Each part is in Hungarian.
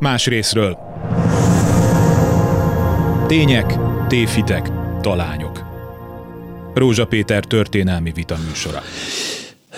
más részről. Tények, téfitek, talányok. Rózsa Péter történelmi vita műsora.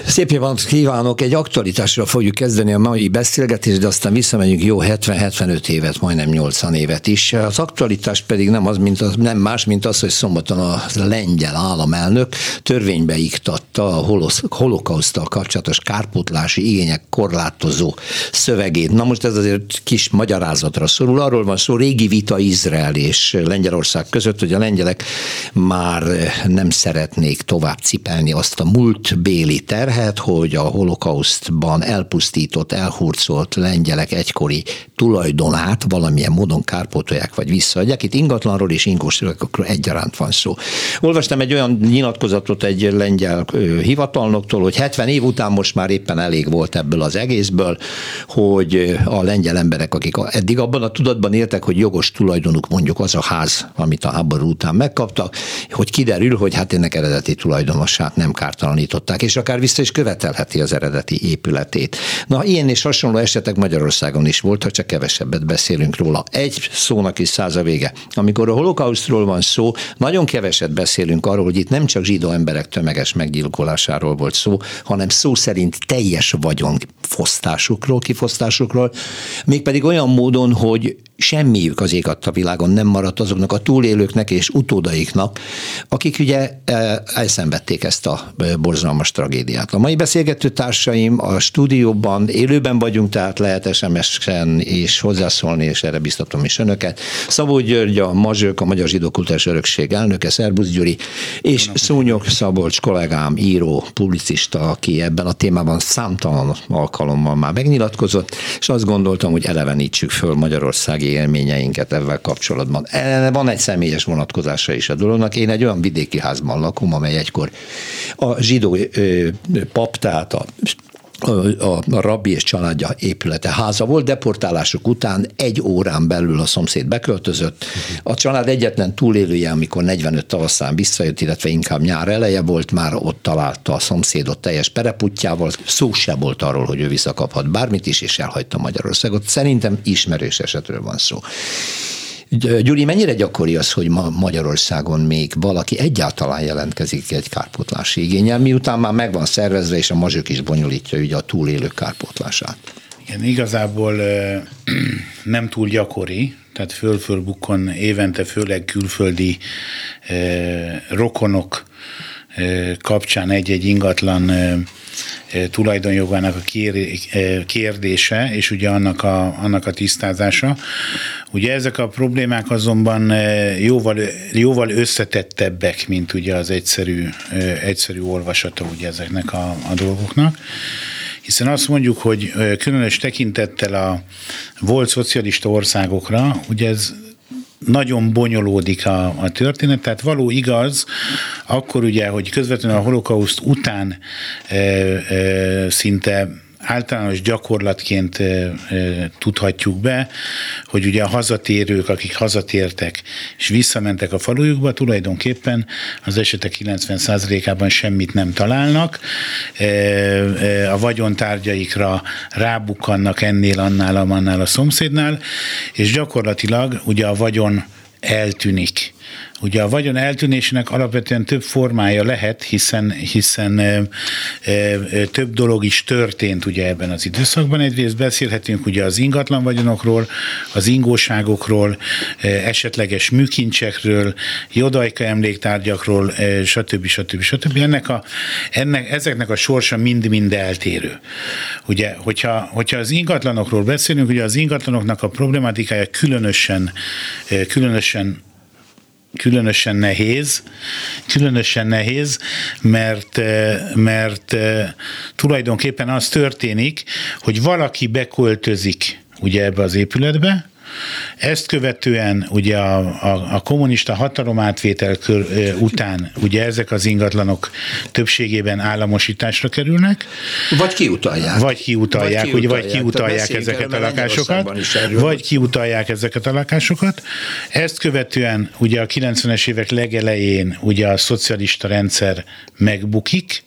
Szép évet kívánok! Egy aktualitásra fogjuk kezdeni a mai beszélgetést, de aztán visszamegyünk jó 70-75 évet, majdnem 80 évet is. Az aktualitás pedig nem, az, mint az, nem más, mint az, hogy szombaton a lengyel államelnök törvénybe iktatta a holokausztal kapcsolatos kárpótlási igények korlátozó szövegét. Na most ez azért kis magyarázatra szorul. Arról van szó, régi vita Izrael és Lengyelország között, hogy a lengyelek már nem szeretnék tovább cipelni azt a múltbéli terhet, terhet, hogy a holokausztban elpusztított, elhurcolt lengyelek egykori tulajdonát valamilyen módon kárpótolják vagy visszaadják. Itt ingatlanról és ingósról egyaránt van szó. Olvastam egy olyan nyilatkozatot egy lengyel hivatalnoktól, hogy 70 év után most már éppen elég volt ebből az egészből, hogy a lengyel emberek, akik eddig abban a tudatban éltek, hogy jogos tulajdonuk mondjuk az a ház, amit a háború után megkaptak, hogy kiderül, hogy hát ennek eredeti tulajdonosát nem kártalanították, és akár vissza is követelheti az eredeti épületét. Na, ilyen és hasonló esetek Magyarországon is volt, ha csak kevesebbet beszélünk róla. Egy szónak is száz a vége. Amikor a holokausztról van szó, nagyon keveset beszélünk arról, hogy itt nem csak zsidó emberek tömeges meggyilkolásáról volt szó, hanem szó szerint teljes vagyon fosztásukról, kifosztásukról, mégpedig olyan módon, hogy semmiük az ég a világon nem maradt azoknak a túlélőknek és utódaiknak, akik ugye e, elszenvedték ezt a e, borzalmas tragédiát. A mai beszélgető társaim a stúdióban élőben vagyunk, tehát lehet SMS-en és hozzászólni, és erre biztatom is önöket. Szabó György, a Mazsők, a Magyar Zsidó Kultúrás Örökség elnöke, Szerbusz Gyuri, és Szúnyog Szabolcs kollégám, író, publicista, aki ebben a témában számtalan alkalommal már megnyilatkozott, és azt gondoltam, hogy elevenítsük föl Magyarországi élményeinket ebben kapcsolatban. Van egy személyes vonatkozása is a dolognak. Én egy olyan vidéki házban lakom, amely egykor a zsidó pap, a a, a rabbi és családja épülete háza volt, deportálások után egy órán belül a szomszéd beköltözött. A család egyetlen túlélője, amikor 45 tavaszán visszajött, illetve inkább nyár eleje volt, már ott találta a szomszédot teljes pereputjával, szó se volt arról, hogy ő visszakaphat bármit is, és elhagyta Magyarországot. Szerintem ismerős esetről van szó. Gyuri, mennyire gyakori az, hogy ma Magyarországon még valaki egyáltalán jelentkezik egy kárpótlási igényel, miután már meg van szervezve, és a mazsök is bonyolítja ugye a túlélők kárpótlását? Igen, igazából nem túl gyakori, tehát föl-fölbukon évente főleg külföldi rokonok kapcsán egy-egy ingatlan tulajdonjogának a kérdése, és ugye annak a, annak a tisztázása. Ugye ezek a problémák azonban jóval, jóval összetettebbek, mint ugye az egyszerű, egyszerű olvasata ugye ezeknek a, a dolgoknak hiszen azt mondjuk, hogy különös tekintettel a volt szocialista országokra, ugye ez nagyon bonyolódik a, a történet, tehát való igaz, akkor ugye, hogy közvetlenül a holokauszt után e, e, szinte általános gyakorlatként tudhatjuk be, hogy ugye a hazatérők, akik hazatértek és visszamentek a falujukba, tulajdonképpen az esetek 90%-ában semmit nem találnak, a vagyontárgyaikra rábukkannak ennél, annál, annál a szomszédnál, és gyakorlatilag ugye a vagyon eltűnik. Ugye a vagyon eltűnésének alapvetően több formája lehet, hiszen, hiszen e, e, több dolog is történt ugye ebben az időszakban. Egyrészt beszélhetünk ugye az ingatlan vagyonokról, az ingóságokról, e, esetleges műkincsekről, jodajka emléktárgyakról, e, stb. stb. stb. Ennek a, ennek, ezeknek a sorsa mind-mind eltérő. Ugye, hogyha, hogyha az ingatlanokról beszélünk, ugye az ingatlanoknak a problematikája különösen, különösen különösen nehéz, különösen nehéz, mert, eh, mert eh, tulajdonképpen az történik, hogy valaki beköltözik ugye ebbe az épületbe, ezt követően ugye a, a, a kommunista hatalomátvétel kör, után ugye ezek az ingatlanok többségében államosításra kerülnek. Vagy kiutalják. Vagy kiutalják, vagy kiutalják, vagy kiutalják ezeket a lakásokat. Vagy kiutalják ezeket a lakásokat. Ezt követően ugye a 90-es évek legelején ugye a szocialista rendszer megbukik,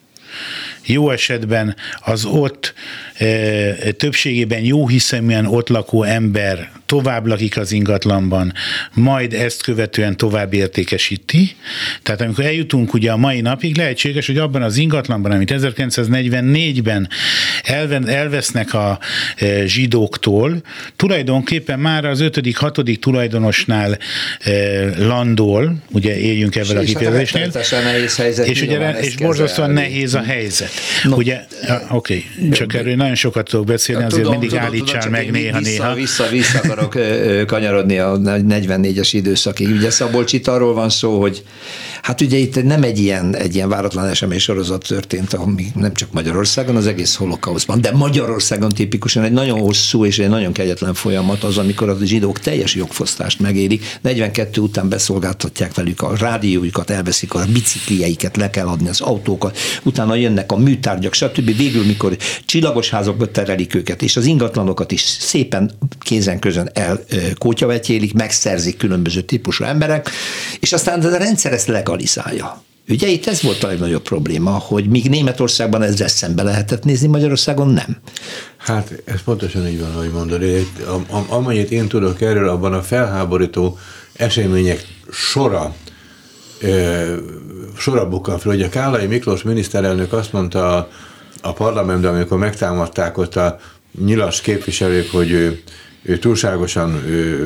jó esetben az ott e, többségében jó hiszeműen ott lakó ember tovább lakik az ingatlanban, majd ezt követően tovább értékesíti. Tehát amikor eljutunk ugye a mai napig, lehetséges, hogy abban az ingatlanban, amit 1944-ben elvesznek a e, zsidóktól, tulajdonképpen már az 5.-6. tulajdonosnál e, landol, ugye éljünk ebben a kifejezésnél, és, ugye, és borzasztóan nehéz a helyzet. No. Ugye, oké, okay, csak erről nagyon sokat tudok beszélni, azért tudom, mindig tudom, állítsál tudom, meg néha-néha. Vissza, vissza, vissza akarok kanyarodni a 44-es időszakig. Ugye Szabolcs itt arról van szó, hogy hát ugye itt nem egy ilyen, egy ilyen váratlan esemény sorozat történt, ami nem csak Magyarországon, az egész holokauszban, de Magyarországon tipikusan egy nagyon hosszú és egy nagyon kegyetlen folyamat az, amikor a zsidók teljes jogfosztást megérik. 42 után beszolgáltatják velük a rádiójukat, elveszik a biciklieiket, le kell adni az autókat, utána jönnek a műtárgyak, stb. Végül, mikor csillagos házakba terelik őket, és az ingatlanokat is szépen kézen közön elkótyavetyélik, megszerzik különböző típusú emberek, és aztán a rendszer ezt legalizálja. Ugye itt ez volt a legnagyobb probléma, hogy míg Németországban ezzel szembe lehetett nézni, Magyarországon nem. Hát ez pontosan így van, ahogy mondod. Amennyit én tudok erről, abban a felháborító események sora sora bukkan fel. Ugye Kálai Miklós miniszterelnök azt mondta a, a parlamentben, amikor megtámadták ott a nyilas képviselők, hogy ő túlságosan ő,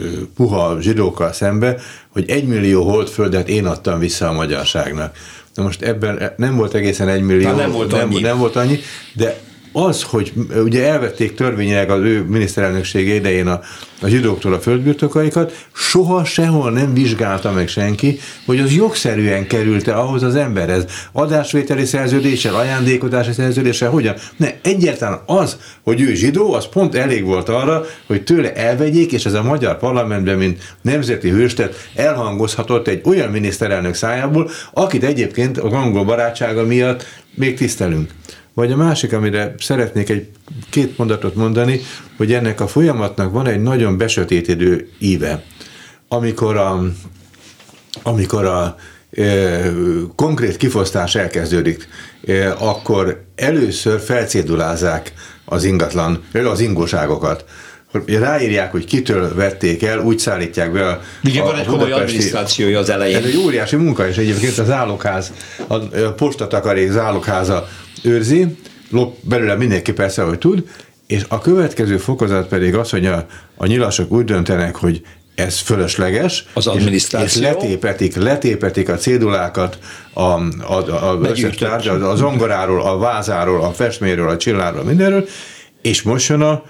ő, puha zsidókkal szembe, hogy egymillió holdföldet én adtam vissza a magyarságnak. Na most ebben nem volt egészen egymillió, nem volt, nem, annyi. nem volt annyi, de az, hogy ugye elvették törvényileg az ő miniszterelnöksége idején a, a zsidóktól a földbirtokaikat, soha sehol nem vizsgálta meg senki, hogy az jogszerűen került-e ahhoz az emberhez. Adásvételi szerződéssel, ajándékozási szerződéssel, hogyan? Ne, egyáltalán az, hogy ő zsidó, az pont elég volt arra, hogy tőle elvegyék, és ez a magyar parlamentben, mint nemzeti hőstet elhangozhatott egy olyan miniszterelnök szájából, akit egyébként a angol barátsága miatt még tisztelünk. Vagy a másik, amire szeretnék egy két mondatot mondani, hogy ennek a folyamatnak van egy nagyon besötétedő íve. Amikor a, amikor a e, konkrét kifosztás elkezdődik, e, akkor először felcédulázzák az ingatlan, az ingóságokat ráírják, hogy kitől vették el, úgy szállítják be a, Igen, a, van egy komoly adminisztrációja az elején. Ez egy óriási munka, és egyébként az állokház, a postatakarék zálogháza őrzi, lop belőle mindenki persze, hogy tud, és a következő fokozat pedig az, hogy a, a nyilasok úgy döntenek, hogy ez fölösleges, az adminisztráció. És, és letépetik, letépetik a cédulákat, a, a, a, a, a zongoráról, a vázáról, a festméről, a csilláról, mindenről, és most jön a,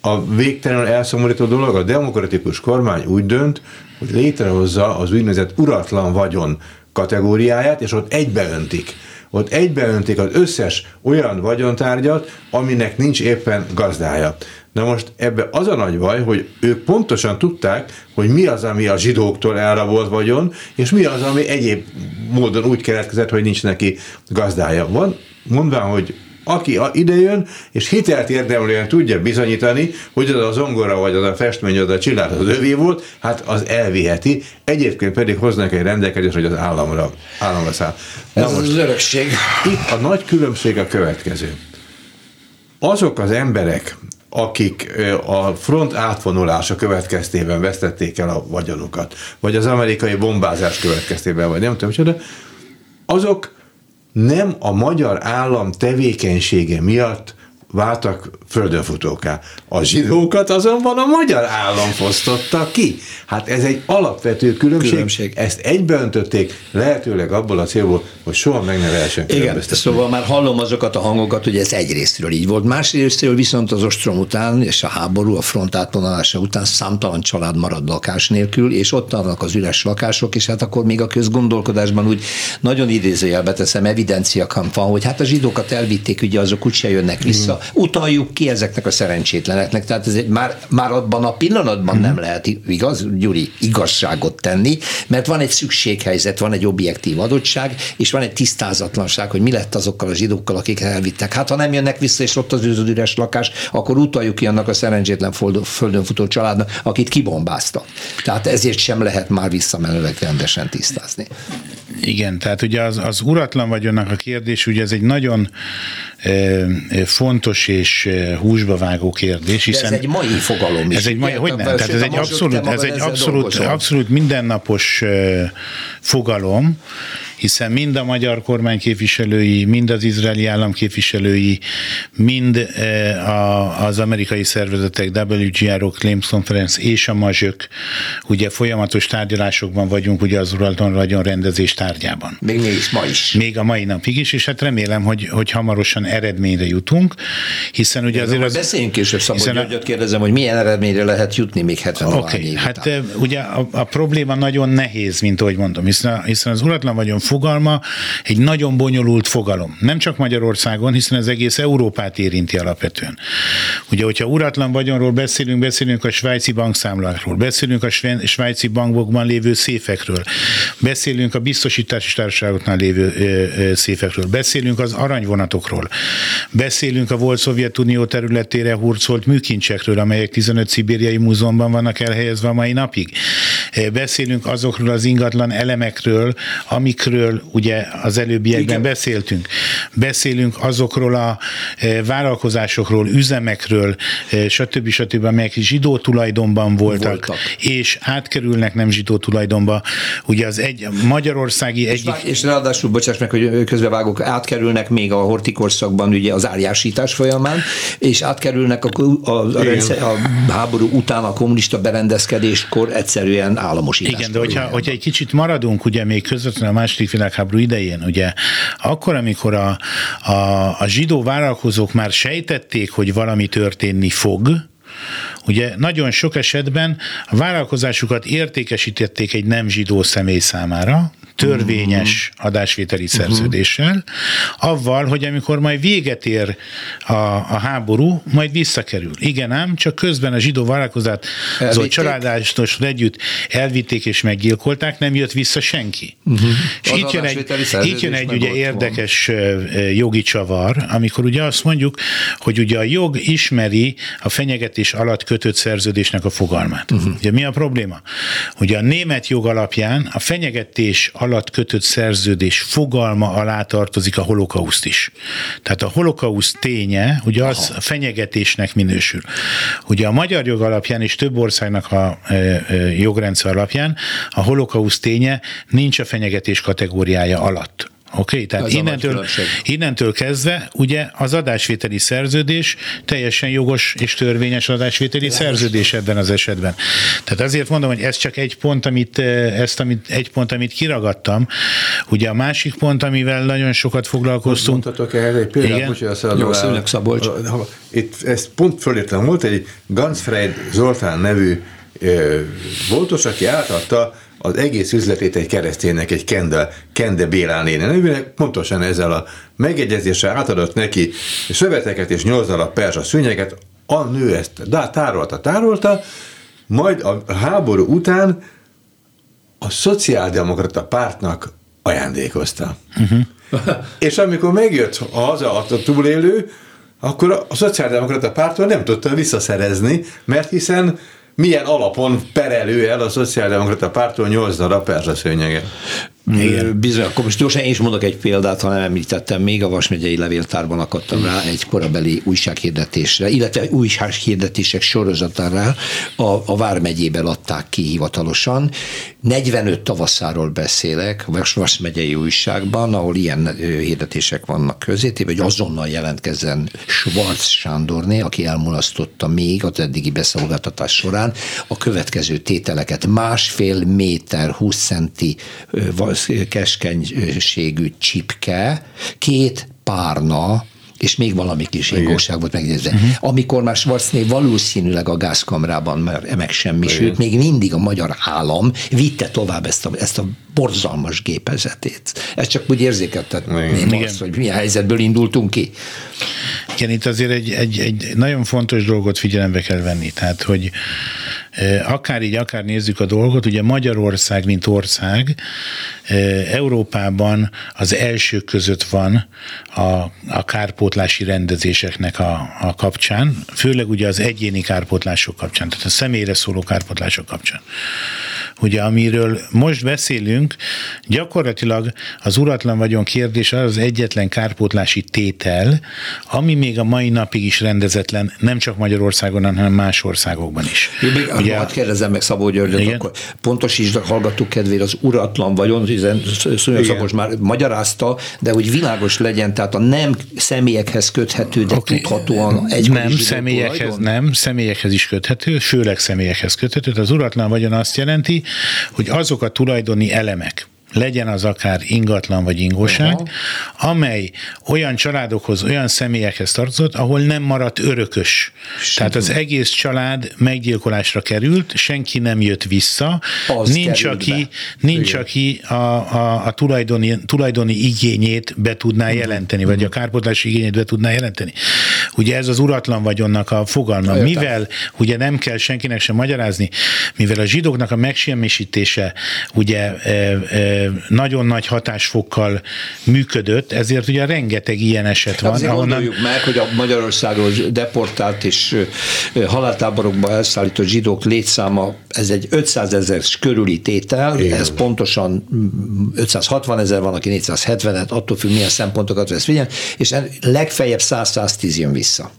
a végtelenül elszomorító dolog, a demokratikus kormány úgy dönt, hogy létrehozza az úgynevezett uratlan vagyon kategóriáját, és ott egybeöntik ott egybeöntik az összes olyan vagyontárgyat, aminek nincs éppen gazdája. Na most ebbe az a nagy baj, hogy ők pontosan tudták, hogy mi az, ami a zsidóktól elrabolt vagyon, és mi az, ami egyéb módon úgy keletkezett, hogy nincs neki gazdája. Van mondván, hogy aki idejön, és hitelt érdemlően tudja bizonyítani, hogy az a zongora, vagy az a festmény, az a csillát az övé volt, hát az elviheti. Egyébként pedig hoznak egy rendelkezést, hogy az államra, államra száll. Na Ez most, az örökség. Itt a nagy különbség a következő. Azok az emberek, akik a front átvonulása következtében vesztették el a vagyonukat, vagy az amerikai bombázás következtében, vagy nem tudom, de azok nem a magyar állam tevékenysége miatt váltak földönfutóká. A zsidókat azonban a magyar állam fosztotta ki. Hát ez egy alapvető különbség. különbség. Ezt egybeöntötték, lehetőleg abból a célból, hogy soha meg ne lehessen Igen, szóval már hallom azokat a hangokat, hogy ez egyrésztről így volt. Másrésztről viszont az ostrom után és a háború, a front átvonalása után számtalan család marad lakás nélkül, és ott vannak az üres lakások, és hát akkor még a közgondolkodásban úgy nagyon idézőjelbe teszem, evidencia van, hogy hát a zsidókat elvitték, ugye azok úgyse jönnek vissza, utaljuk ki ezeknek a szerencsétleneknek. Tehát ez egy, már, már abban a pillanatban nem lehet igaz, Gyuri, igazságot tenni, mert van egy szükséghelyzet, van egy objektív adottság, és van egy tisztázatlanság, hogy mi lett azokkal a zsidókkal, akik elvittek. Hát ha nem jönnek vissza, és ott az üres lakás, akkor utaljuk ki annak a szerencsétlen földön futó családnak, akit kibombáztak. Tehát ezért sem lehet már visszamenőleg rendesen tisztázni. Igen, tehát ugye az, az uratlan vagyonnak a kérdés, ugye ez egy nagyon fontos és húsba vágó kérdés. Hiszen De ez egy mai fogalom is. Ez egy mai, hogy nem, tehát ez egy abszolút, ez egy abszolút, abszolút mindennapos fogalom, hiszen mind a magyar kormány képviselői, mind az izraeli állam képviselői, mind az amerikai szervezetek, WGRO, Claims Conference és a mazsök, ugye folyamatos tárgyalásokban vagyunk ugye az uralton vagyon rendezés tárgyában. Még, még ma is. Még a mai napig is, és hát remélem, hogy, hogy hamarosan eredményre jutunk, hiszen ugye azért az... Beszéljünk később, Szabó Györgyöt kérdezem, hogy milyen eredményre lehet jutni még 70 okay, hát után. ugye a, a, probléma nagyon nehéz, mint ahogy mondom, hiszen, hiszen az uratlan vagyon fogalma egy nagyon bonyolult fogalom. Nem csak Magyarországon, hiszen az egész Európát érinti alapvetően. Ugye, hogyha uratlan vagyonról beszélünk, beszélünk a svájci bankszámlákról, beszélünk a svájci bankokban lévő széfekről, beszélünk a biztosítási társaságoknál lévő széfekről, beszélünk az aranyvonatokról, beszélünk a volt Szovjetunió területére hurcolt műkincsekről, amelyek 15 szibériai múzeumban vannak elhelyezve a mai napig. Beszélünk azokról az ingatlan elemekről, amikről ugye az előbbiekben Igen. beszéltünk. Beszélünk azokról a vállalkozásokról, üzemekről, stb. stb., amelyek zsidó tulajdonban voltak, voltak, és átkerülnek nem zsidó tulajdonba. Ugye az egy magyarországi és, egyik... És ráadásul, bocsáss meg, hogy közbevágok, átkerülnek még a hortikorszakban ugye az árjásítás folyamán, és átkerülnek a, a, a, rendszer, a háború után a kommunista berendezkedéskor egyszerűen államosítás. Igen, de hogyha, hogyha egy kicsit maradunk, ugye még közvetlenül a második világháború idején, ugye, akkor, amikor a, a, a zsidó vállalkozók már sejtették, hogy valami történni fog, Ugye nagyon sok esetben a vállalkozásukat értékesítették egy nem zsidó személy számára, törvényes mhm. adásvételi szerződéssel, avval, hogy amikor majd véget ér a, a háború, majd visszakerül. Igen ám, csak közben a zsidó vállalkozát családásos együtt elvitték és meggyilkolták, nem jött vissza senki. Uh-huh. És itt jön egy, itt jön egy ugye érdekes van. jogi csavar, amikor ugye azt mondjuk, hogy ugye a jog ismeri a fenyegetés alatt kötött szerződésnek a fogalmát. Uh-huh. Ugye mi a probléma? Ugye a német jog alapján a fenyegetés alatt kötött szerződés fogalma alá tartozik a holokauszt is. Tehát a holokauszt ténye, ugye az Aha. fenyegetésnek minősül. Ugye a magyar jog alapján és több országnak a e, e, jogrendszer alapján a holokauszt ténye nincs a fenyegetés kategóriája alatt. Oké, okay? tehát innentől, innentől kezdve ugye az adásvételi szerződés teljesen jogos és törvényes adásvételi szerződés ebben az esetben. Tehát azért mondom, hogy ez csak egy pont, amit, eh, ezt amit, egy pont, amit kiragadtam. Ugye a másik pont, amivel nagyon sokat foglalkoztunk. Mondhatok ehhez egy példát? Igen? Bocsánat, Jó, szülnek Szabolcs. Itt ezt pont fölírtam, volt egy Gansfreid Zoltán nevű voltos, aki átadta az egész üzletét egy kereszténynek, egy Kende, Kende Bélán néni pontosan ezzel a megegyezéssel átadott neki szöveteket és nyolc darab perzsa szűnyeket, a nő ezt de tárolta, tárolta, majd a háború után a szociáldemokrata pártnak ajándékozta. Uh-huh. és amikor megjött haza a túlélő, akkor a szociáldemokrata pártól nem tudta visszaszerezni, mert hiszen milyen alapon perelő el a Szociáldemokrata Pártól 8 darab perzsaszőnyeget. Igen. Bizony, akkor most gyorsan én is mondok egy példát, ha nem említettem, még a Vas megyei levéltárban akadtam rá egy korabeli újsághirdetésre, illetve újsághirdetések sorozatára a, a Vármegyében adták ki hivatalosan. 45 tavaszáról beszélek, a Vas megyei újságban, ahol ilyen hirdetések vannak közé, hogy azonnal jelentkezzen Schwarz Sándorné, aki elmulasztotta még az eddigi beszolgáltatás során a következő tételeket. Másfél méter, 20 centi keskenységű csipke, két párna, és még valami kis égóság volt megjegyezve. Uh-huh. Amikor már Schwarzné valószínűleg a gázkamrában már megsemmisült, még mindig a magyar állam vitte tovább ezt a, ezt a borzalmas gépezetét. Ez csak úgy érzékeltetném azt, hogy milyen helyzetből indultunk ki. Igen, itt azért egy, egy, egy nagyon fontos dolgot figyelembe kell venni. Tehát, hogy akár így, akár nézzük a dolgot, ugye Magyarország, mint ország, Európában az első között van a, a kárpótlási rendezéseknek a, a kapcsán, főleg ugye az egyéni kárpótlások kapcsán, tehát a személyre szóló kárpótlások kapcsán. Ugye amiről most beszélünk, gyakorlatilag az uratlan vagyon kérdés az az egyetlen kárpótlási tétel, ami még a mai napig is rendezetlen, nem csak Magyarországon, hanem más országokban is. Jó, még ugye, hadd kérdezzem meg Szabó Györgyöt, akkor pontosítsd a hallgatók kedvére az uratlan vagyon, hiszen Szúnyog Szabos már magyarázta, de hogy világos legyen, tehát a nem személyekhez köthető, de okay. tudhatóan egy Nem, személyekhez nem, személyekhez is köthető, főleg személyekhez köthető. Az uratlan vagyon azt jelenti, hogy azok a tulajdoni elemek, legyen az akár ingatlan vagy ingóság, Aha. amely olyan családokhoz, olyan személyekhez tartozott, ahol nem maradt örökös. Semmi. Tehát az egész család meggyilkolásra került, senki nem jött vissza, az nincs aki, nincs aki a, a, a tulajdoni, tulajdoni igényét be tudná uh-huh. jelenteni, vagy a kárpótlási igényét be tudná jelenteni. Ugye ez az uratlan vagyonnak a fogalma. Ajta. Mivel ugye nem kell senkinek sem magyarázni, mivel a zsidóknak a megsemmisítése ugye e, e, nagyon nagy hatásfokkal működött, ezért ugye rengeteg ilyen eset van. Azért ahonnan... gondoljuk meg, hogy a Magyarországról deportált és haláltáborokba elszállított zsidók létszáma, ez egy 500 ezer körüli tétel, Igen. ez pontosan 560 ezer van, aki 470-et, attól függ, milyen szempontokat vesz figyelme, és legfeljebb 100-110 jön vissza.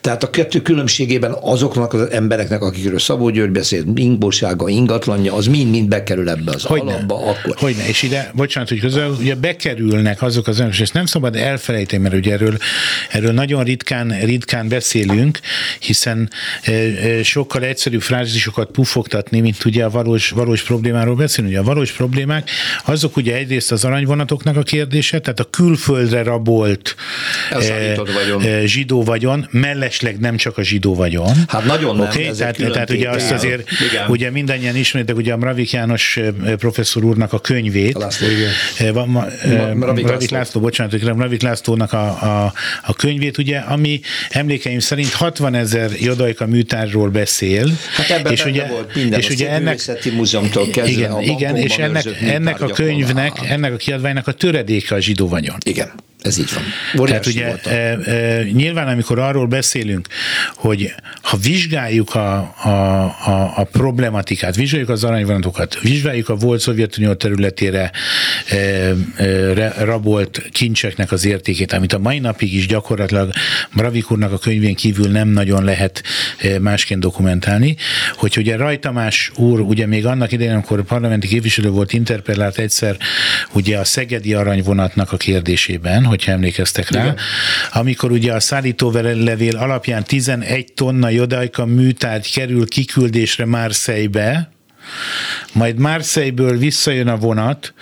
Tehát a kettő különbségében azoknak az embereknek, akikről Szabó György beszélt, ingósága, ingatlanja, az mind-mind bekerül ebbe az Hogyne. alapba. Akkor. Hogyne, és ide, bocsánat, hogy közül, ugye bekerülnek azok az önök, és ezt nem szabad elfelejteni, mert ugye erről, erről nagyon ritkán, ritkán beszélünk, hiszen sokkal egyszerűbb frázisokat pufogtatni, mint ugye a valós, valós problémáról beszélni. Ugye a valós problémák, azok ugye egyrészt az aranyvonatoknak a kérdése, tehát a külföldre rabolt e, vagyon. Zsidó vagyon, mellesleg nem csak a zsidó vagyon. Hát nagyon nem. Okay? Tehát, tehát ugye azt azért, Igen. ugye mindannyian ismeritek, ugye a Mravik János professzor úrnak a könyvét, nevét. László, igen. Ma, Mravik László. László, bocsánat, Lászlónak a, a, a könyvét, ugye, ami emlékeim szerint 60 ezer jodajka műtárról beszél. Hát ebben és ugye, volt minden, és ugye ennek, múzeumtól kezdve igen, a igen, és ennek, ennek a könyvnek, ennek a kiadványnak a töredéke a zsidó vagyon. Igen. Ez így van. Óriási Tehát ugye e, e, nyilván, amikor arról beszélünk, hogy ha vizsgáljuk a, a, a, a problematikát, vizsgáljuk az aranyvonatokat, vizsgáljuk a volt Szovjetunió területére e, e, rabolt kincseknek az értékét, amit a mai napig is gyakorlatilag Mravik úrnak a könyvén kívül nem nagyon lehet e, másként dokumentálni, hogy ugye Rajtamás úr, ugye még annak idején, amikor parlamenti képviselő volt, interpellált egyszer ugye a szegedi aranyvonatnak a kérdésében, hogyha emlékeztek rá, Igen. amikor ugye a szállítólevél alapján 11 tonna jodajka műtárgy kerül kiküldésre Marseille-be, majd Marseille-ből visszajön a vonat,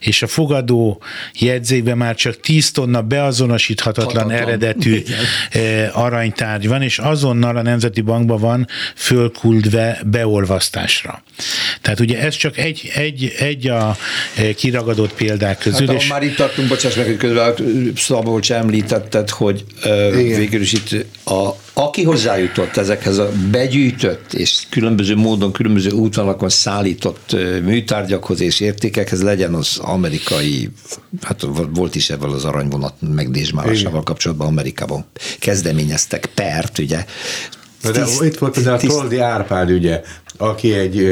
és a fogadó jegyzékben már csak 10 tonna beazonosíthatatlan Hatatlan. eredetű Igen. Eh, aranytárgy van, és azonnal a Nemzeti Bankban van fölküldve beolvasztásra. Tehát ugye ez csak egy, egy, egy a eh, kiragadott példák közül. Hát, és... már itt tartunk, bocsáss meg, hogy közben Szabolcs említetted, hogy uh, végül is itt a, aki hozzájutott ezekhez a begyűjtött és különböző módon, különböző útvonalakon szállított műtárgyakhoz és értékekhez legyen az amerikai, hát volt is ebből az aranyvonat megdésmálásával kapcsolatban Amerikában kezdeményeztek pert, ugye. De tiszt, itt volt például a Toldi Árpád ügye, aki egy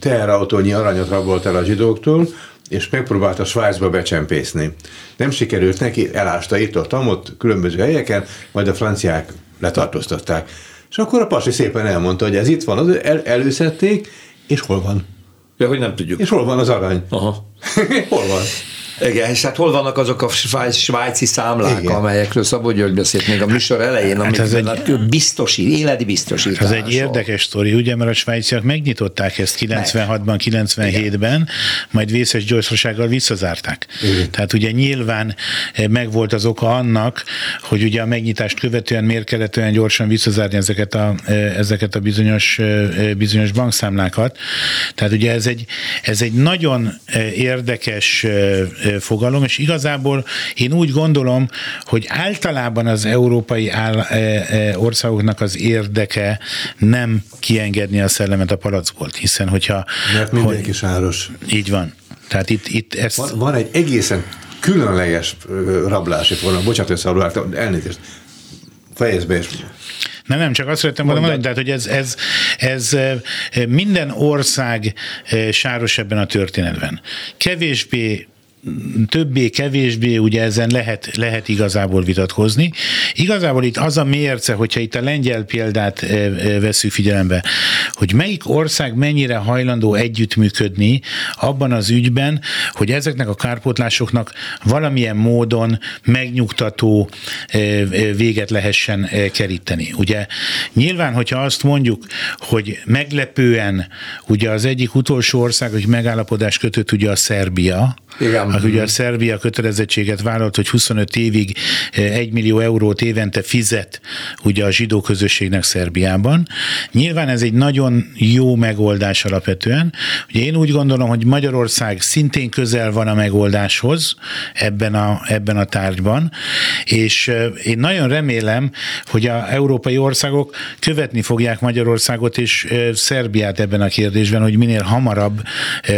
teherautónyi aranyat rabolt el a zsidóktól, és megpróbálta Svájcba becsempészni. Nem sikerült neki, elásta itt, ott, ott, különböző helyeken, majd a franciák letartóztatták. És akkor a pasi szépen elmondta, hogy ez itt van, az el, előszedték, és hol van? Ja, hogy nem tudjuk. És hol van az arany? Aha. hol van? Igen, és hát hol vannak azok a svájci számlák, Igen. amelyekről Szabó György beszélt még a műsor elején, hát ez egy, biztosít, életi biztosítás. Ez egy érdekes sztori, ugye, mert a svájciak megnyitották ezt 96-ban, 97-ben, majd vészes gyorsasággal visszazárták. Igen. Tehát ugye nyilván eh, megvolt az oka annak, hogy ugye a megnyitást követően miért kellett olyan gyorsan visszazárni ezeket a, eh, ezeket a bizonyos, eh, bizonyos bankszámlákat. Tehát ugye ez egy, ez egy nagyon érdekes fogalom, és igazából én úgy gondolom, hogy általában az európai áll, országoknak az érdeke nem kiengedni a szellemet a palackból, hiszen hogyha... Mert mindenki sáros. Így van. Tehát itt, itt ezt... Van, van egy egészen különleges rablási forma. Bocsánat, hogy elnézést. Fejezd be, és Nem, nem, csak azt szerettem volna mondani, tehát, hogy ez, ez, ez minden ország sáros ebben a történetben. Kevésbé többé-kevésbé ugye ezen lehet, lehet igazából vitatkozni. Igazából itt az a mérce, hogyha itt a lengyel példát e, e, veszük figyelembe, hogy melyik ország mennyire hajlandó együttműködni abban az ügyben, hogy ezeknek a kárpótlásoknak valamilyen módon megnyugtató e, véget lehessen keríteni. Ugye nyilván, hogyha azt mondjuk, hogy meglepően ugye az egyik utolsó ország, hogy megállapodás kötött ugye a Szerbia, igen. Aki ugye a Szerbia kötelezettséget vállalt, hogy 25 évig 1 millió eurót évente fizet ugye a zsidó közösségnek Szerbiában. Nyilván ez egy nagyon jó megoldás alapvetően. Ugye én úgy gondolom, hogy Magyarország szintén közel van a megoldáshoz ebben a, ebben a tárgyban, és én nagyon remélem, hogy a európai országok követni fogják Magyarországot és Szerbiát ebben a kérdésben, hogy minél hamarabb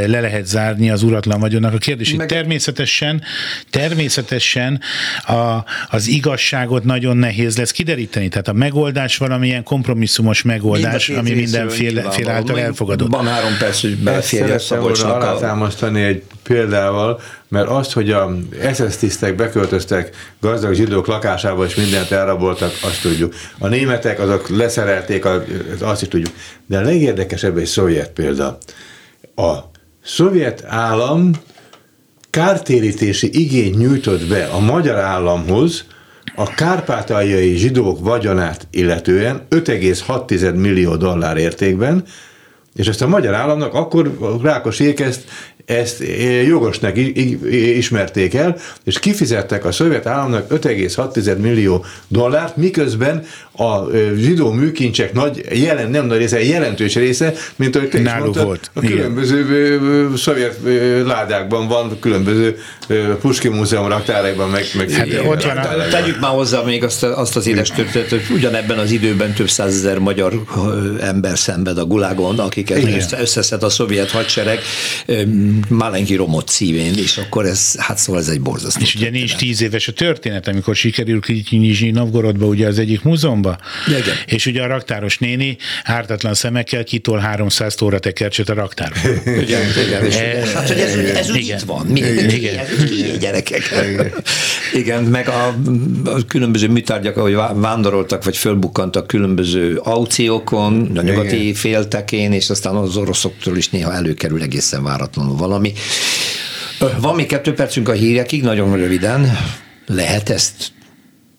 le lehet zárni az uratlan vagyonnak a kérdését. Meg... Természetesen, természetesen a, az igazságot nagyon nehéz lesz kideríteni. Tehát a megoldás valamilyen kompromisszumos megoldás, Mind ami minden fél, fél által elfogadott. Van három perc, hogy beleférje a Szabolcsnak. alátámasztani egy példával, mert azt, hogy a SS tisztek beköltöztek gazdag zsidók lakásába, és mindent elraboltak, azt tudjuk. A németek azok leszerelték, azt is tudjuk. De a legérdekesebb egy szovjet példa. A szovjet állam kártérítési igényt nyújtott be a magyar államhoz a kárpátaljai zsidók vagyonát illetően 5,6 millió dollár értékben, és ezt a magyar államnak akkor Rákosék ezt ezt eh, jogosnak ismerték el, és kifizettek a szovjet államnak 5,6 millió dollárt, miközben a eh, zsidó műkincsek nagy, jelen, nem nagy része, jelentős része, mint ahogy te is mondtad, volt. a különböző Igen. szovjet ládákban van, különböző Puski Múzeum raktárakban, meg, meg hát, ott van, Tegyük már hozzá még azt, azt az édes történetet, hogy ugyanebben az időben több százezer magyar ember szenved a gulágon, akiket összeszed a szovjet hadsereg, Malenki Romot szívén, és akkor ez, hát szóval ez egy borzasztó. És ugye nincs tíz éves a történet, amikor sikerül Nizsnyi Novgorodba, ugye az egyik múzeumba, igen. és ugye a raktáros néni ártatlan szemekkel kitol 300 tóra tekercset a raktárba. igen, igen. E, hát, hogy ez, ez úgy itt van. Mi, igen. Ez így, gyerekek. Igen. igen, meg a, a különböző műtárgyak, ahogy vándoroltak, vagy fölbukkantak különböző aukciókon, a nyugati igen. féltekén, és aztán az oroszoktól is néha előkerül egészen váratlanul valami. Van még kettő percünk a hírekig, nagyon röviden. Lehet ezt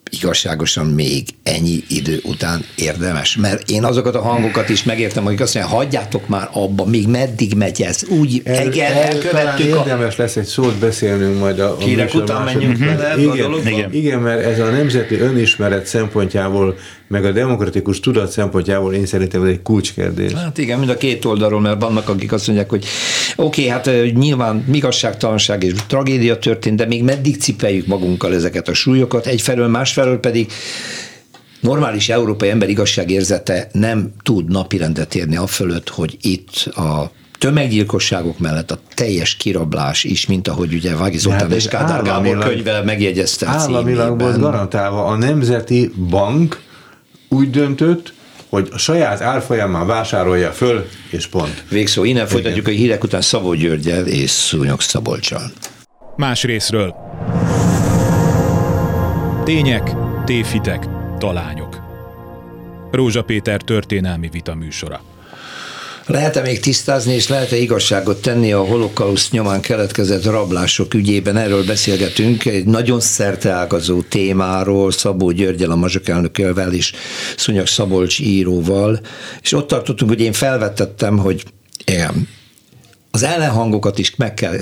igazságosan még ennyi idő után érdemes. Mert én azokat a hangokat is megértem, hogy azt mondják, hagyjátok már abba, még meddig megy ez. Úgy el, igen, elkövettük. A... Érdemes lesz egy szót beszélnünk majd a, a Hírek után menjünk bele igen, a igen. igen, mert ez a nemzeti önismeret szempontjából meg a demokratikus tudat szempontjából én szerintem ez egy kulcskérdés. Hát igen, mind a két oldalról, mert vannak, akik azt mondják, hogy oké, okay, hát nyilván igazságtalanság és tragédia történt, de még meddig cipeljük magunkkal ezeket a súlyokat, egyfelől, másfelől pedig normális európai ember igazságérzete nem tud napirendet érni a fölött, hogy itt a tömeggyilkosságok mellett a teljes kirablás is, mint ahogy ugye Vági Zoltán hát és Kádár Gábor könyve megjegyezte Államilag volt garantálva a Nemzeti Bank úgy döntött, hogy a saját árfolyamán vásárolja föl, és pont. Végszó, innen Igen. folytatjuk a hírek után Szabó Györgyel és Szúnyog Szabolcsal. Más részről. Tények, tévhitek, talányok. Rózsa Péter történelmi vita műsora. Lehet-e még tisztázni, és lehet-e igazságot tenni a holokauszt nyomán keletkezett rablások ügyében? Erről beszélgetünk, egy nagyon szerteágazó témáról, Szabó Györgyel, a mazsok elnökölvel és Szunyak Szabolcs íróval, és ott tartottunk, hogy én felvetettem, hogy az ellenhangokat is meg kell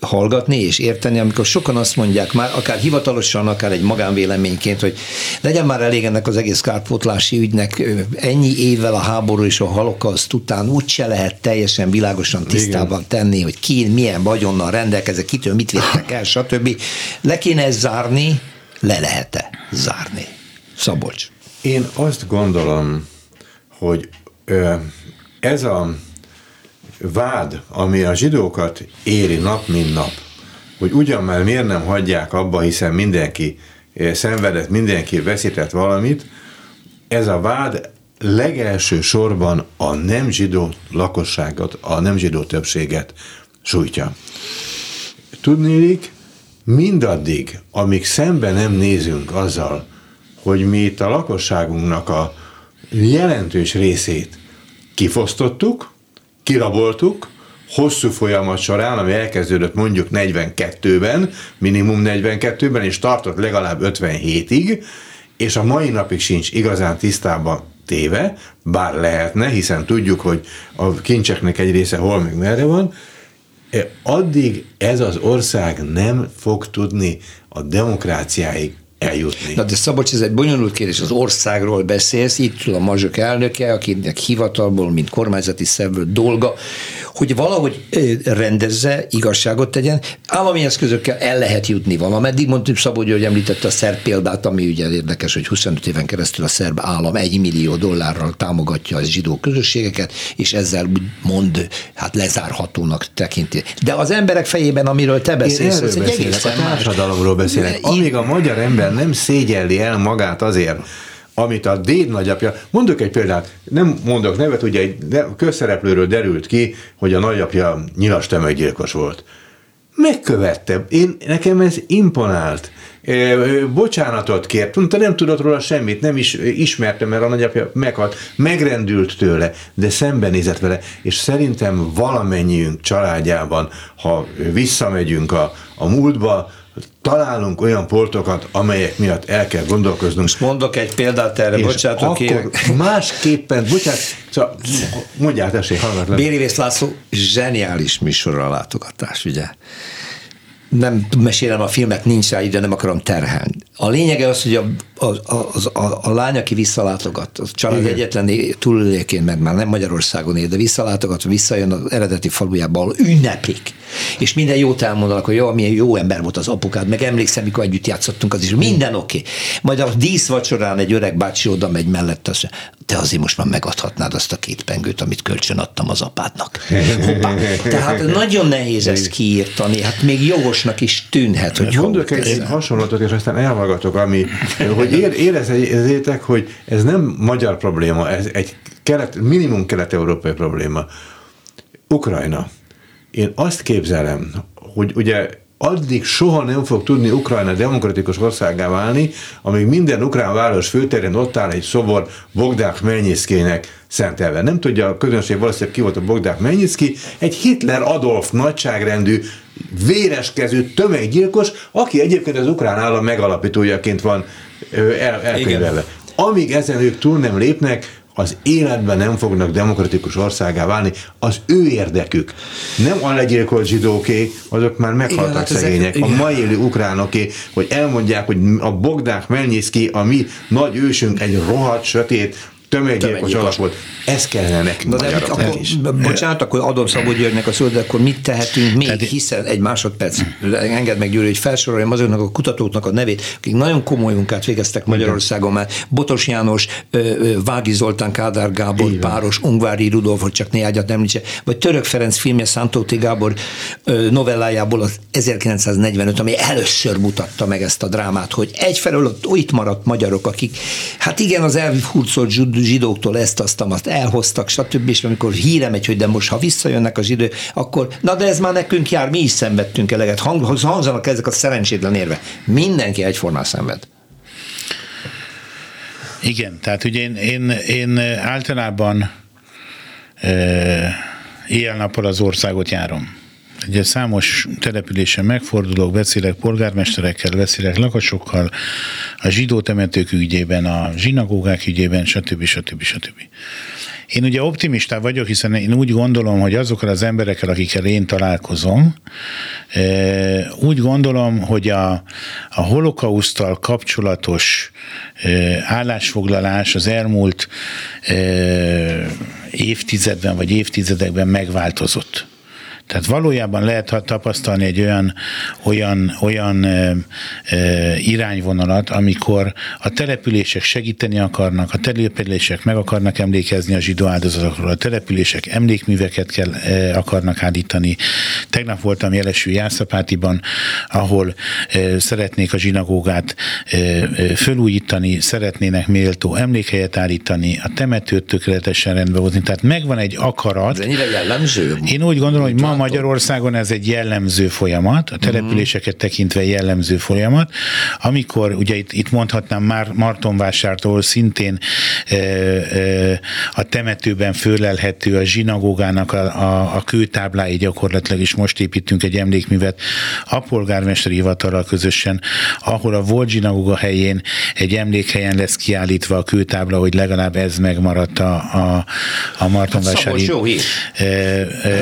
hallgatni és érteni, amikor sokan azt mondják már, akár hivatalosan, akár egy magánvéleményként, hogy legyen már elég ennek az egész kárpótlási ügynek ennyi évvel a háború és a holokauszt után úgyse lehet teljesen világosan tisztában Igen. tenni, hogy ki milyen vagyonnal rendelkezik, kitől mit vettek el, stb. Le kéne ezt zárni, le lehet-e zárni? Szabolcs. Én azt gondolom, hogy ez a vád, ami a zsidókat éri nap, mint nap, hogy ugyan már miért nem hagyják abba, hiszen mindenki eh, szenvedett, mindenki veszített valamit, ez a vád legelső sorban a nem zsidó lakosságot, a nem zsidó többséget sújtja. Tudnélik, mindaddig, amíg szembe nem nézünk azzal, hogy mi itt a lakosságunknak a jelentős részét kifosztottuk, kiraboltuk, hosszú folyamat során, ami elkezdődött mondjuk 42-ben, minimum 42-ben, és tartott legalább 57-ig, és a mai napig sincs igazán tisztában téve, bár lehetne, hiszen tudjuk, hogy a kincseknek egy része hol meg merre van, addig ez az ország nem fog tudni a demokráciáig eljutni. Na de Szabocs, ez egy bonyolult kérdés. Az országról beszélsz, itt a mazsok elnöke, akinek hivatalból, mint kormányzati szervből dolga, hogy valahogy rendezze, igazságot tegyen. Állami eszközökkel el lehet jutni valameddig. Mondtuk Szabocs, hogy említette a szerb példát, ami ugye érdekes, hogy 25 éven keresztül a szerb állam egy millió dollárral támogatja a zsidó közösségeket, és ezzel mond, hát lezárhatónak tekinti. De az emberek fejében, amiről te beszélsz, Én egy beszélek, a társadalomról beszélek. Amíg a magyar ember nem szégyelli el magát azért, amit a déd nagyapja, mondok egy példát, nem mondok nevet, ugye egy közszereplőről derült ki, hogy a nagyapja nyilas tömeggyilkos volt. Megkövette. Én, nekem ez imponált. Bocsánatot kért, mondta, nem tudott róla semmit, nem is ismertem, mert a nagyapja meghalt, megrendült tőle, de szembenézett vele, és szerintem valamennyiünk családjában, ha visszamegyünk a, a múltba, találunk olyan portokat, amelyek miatt el kell gondolkoznunk. Most mondok egy példát erre, bocsánat, akkor kérek. másképpen, bocsánat, szóval mondjál, tessék, hallgatlak. Béri László zseniális műsorra látogatás, ugye? Nem mesélem a filmet, nincs rá ide, nem akarom terhelni. A lényege az, hogy a, a, a, a, a lány, aki visszalátogat, a család Igen. egyetlen túlélőjeként, mert már nem Magyarországon él, de visszalátogat, visszajön az eredeti falujába, ahol ünneplik. És minden jót elmondanak, hogy jó, milyen jó ember volt az apukád, meg emlékszem, mikor együtt játszottunk, az is minden oké. Okay. Majd a díszvacsorán egy öreg bácsi oda megy mellett, azt te azért most már megadhatnád azt a két pengőt, amit kölcsön adtam az apádnak. Hoppá. Tehát nagyon nehéz ezt kiírtani, hát még jogosnak is tűnhet. Hogy Mondok egy hasonlatot, és aztán elhallgatok, ami, hogy érezzétek, hogy ez nem magyar probléma, ez egy kelet, minimum kelet-európai probléma. Ukrajna. Én azt képzelem, hogy ugye addig soha nem fog tudni Ukrajna demokratikus országá válni, amíg minden ukrán város főterén ott áll egy szobor Bogdák Melnyiszkének szentelve. Nem tudja a közönség valószínűleg ki volt a Bogdák Melnyiszki, egy Hitler Adolf nagyságrendű, véreskező tömeggyilkos, aki egyébként az ukrán állam megalapítójaként van el, elkönyvelve. Amíg ezen ők túl nem lépnek, az életben nem fognak demokratikus országá válni, az ő érdekük. Nem a legyilkolt zsidóké, azok már meghaltak igen, hát szegények. Ezek, a mai élő ukránoké, hogy elmondják, hogy a Bogdák Melnyiszki, a mi nagy ősünk egy rohadt, sötét, tömeggyilkos alak volt. Ez kellene nekünk Na de akkor, is. Bocsánat, akkor adom Szabó Györgynek a szót, de akkor mit tehetünk még, Tehát, hiszen egy másodperc, enged meg Győri, hogy felsoroljam azoknak a kutatóknak a nevét, akik nagyon komoly munkát végeztek Magyarországon már. Botos János, Vági Zoltán, Kádár Gábor, Igen. Páros, Ungvári Rudolf, hogy csak néhányat említse, vagy Török Ferenc filmje Szántóti Gábor novellájából az 1945, ami először mutatta meg ezt a drámát, hogy egyfelől ott itt maradt magyarok, akik, hát igen, az elhurcolt zsidóktól ezt, azt, azt elhoztak, stb. És amikor híre megy, hogy de most ha visszajönnek a zsidók, akkor na de ez már nekünk jár, mi is szenvedtünk eleget. Hang, hangzanak ezek a szerencsétlen érve. Mindenki egyformán szenved. Igen, tehát ugye én, én, én általában e, éjjel-nappal az országot járom. Ugye számos településen megfordulok, beszélek polgármesterekkel, beszélek lakasokkal, a zsidó temetők ügyében, a zsinagógák ügyében, stb. stb. stb. Én ugye optimista vagyok, hiszen én úgy gondolom, hogy azokkal az emberekkel, akikkel én találkozom, e, úgy gondolom, hogy a, a holokausztal kapcsolatos e, állásfoglalás az elmúlt e, évtizedben vagy évtizedekben megváltozott. Tehát valójában lehet tapasztalni egy olyan, olyan, olyan ö, ö, irányvonalat, amikor a települések segíteni akarnak, a települések meg akarnak emlékezni a zsidó áldozatokról, a települések emlékműveket kell, ö, akarnak állítani. Tegnap voltam Jelesű Jászapátiban, ahol ö, szeretnék a zsinagógát ö, ö, fölújítani, szeretnének méltó emlékhelyet állítani, a temetőt tökéletesen rendbe hozni. Tehát megvan egy akarat. Ez ennyire jellemző? Én úgy gondolom, hogy ma Magyarországon ez egy jellemző folyamat, a településeket tekintve jellemző folyamat, amikor ugye itt, itt mondhatnám már Martonvásártól szintén e, e, a temetőben fölelhető a zsinagógának a, a, a kőtáblái gyakorlatilag is most építünk egy emlékművet a polgármesteri hivatalral közösen, ahol a volt zsinagóga helyén egy emlékhelyen lesz kiállítva a kőtábla, hogy legalább ez megmaradt a, a, a Martonvásári Szabolcs jó hír.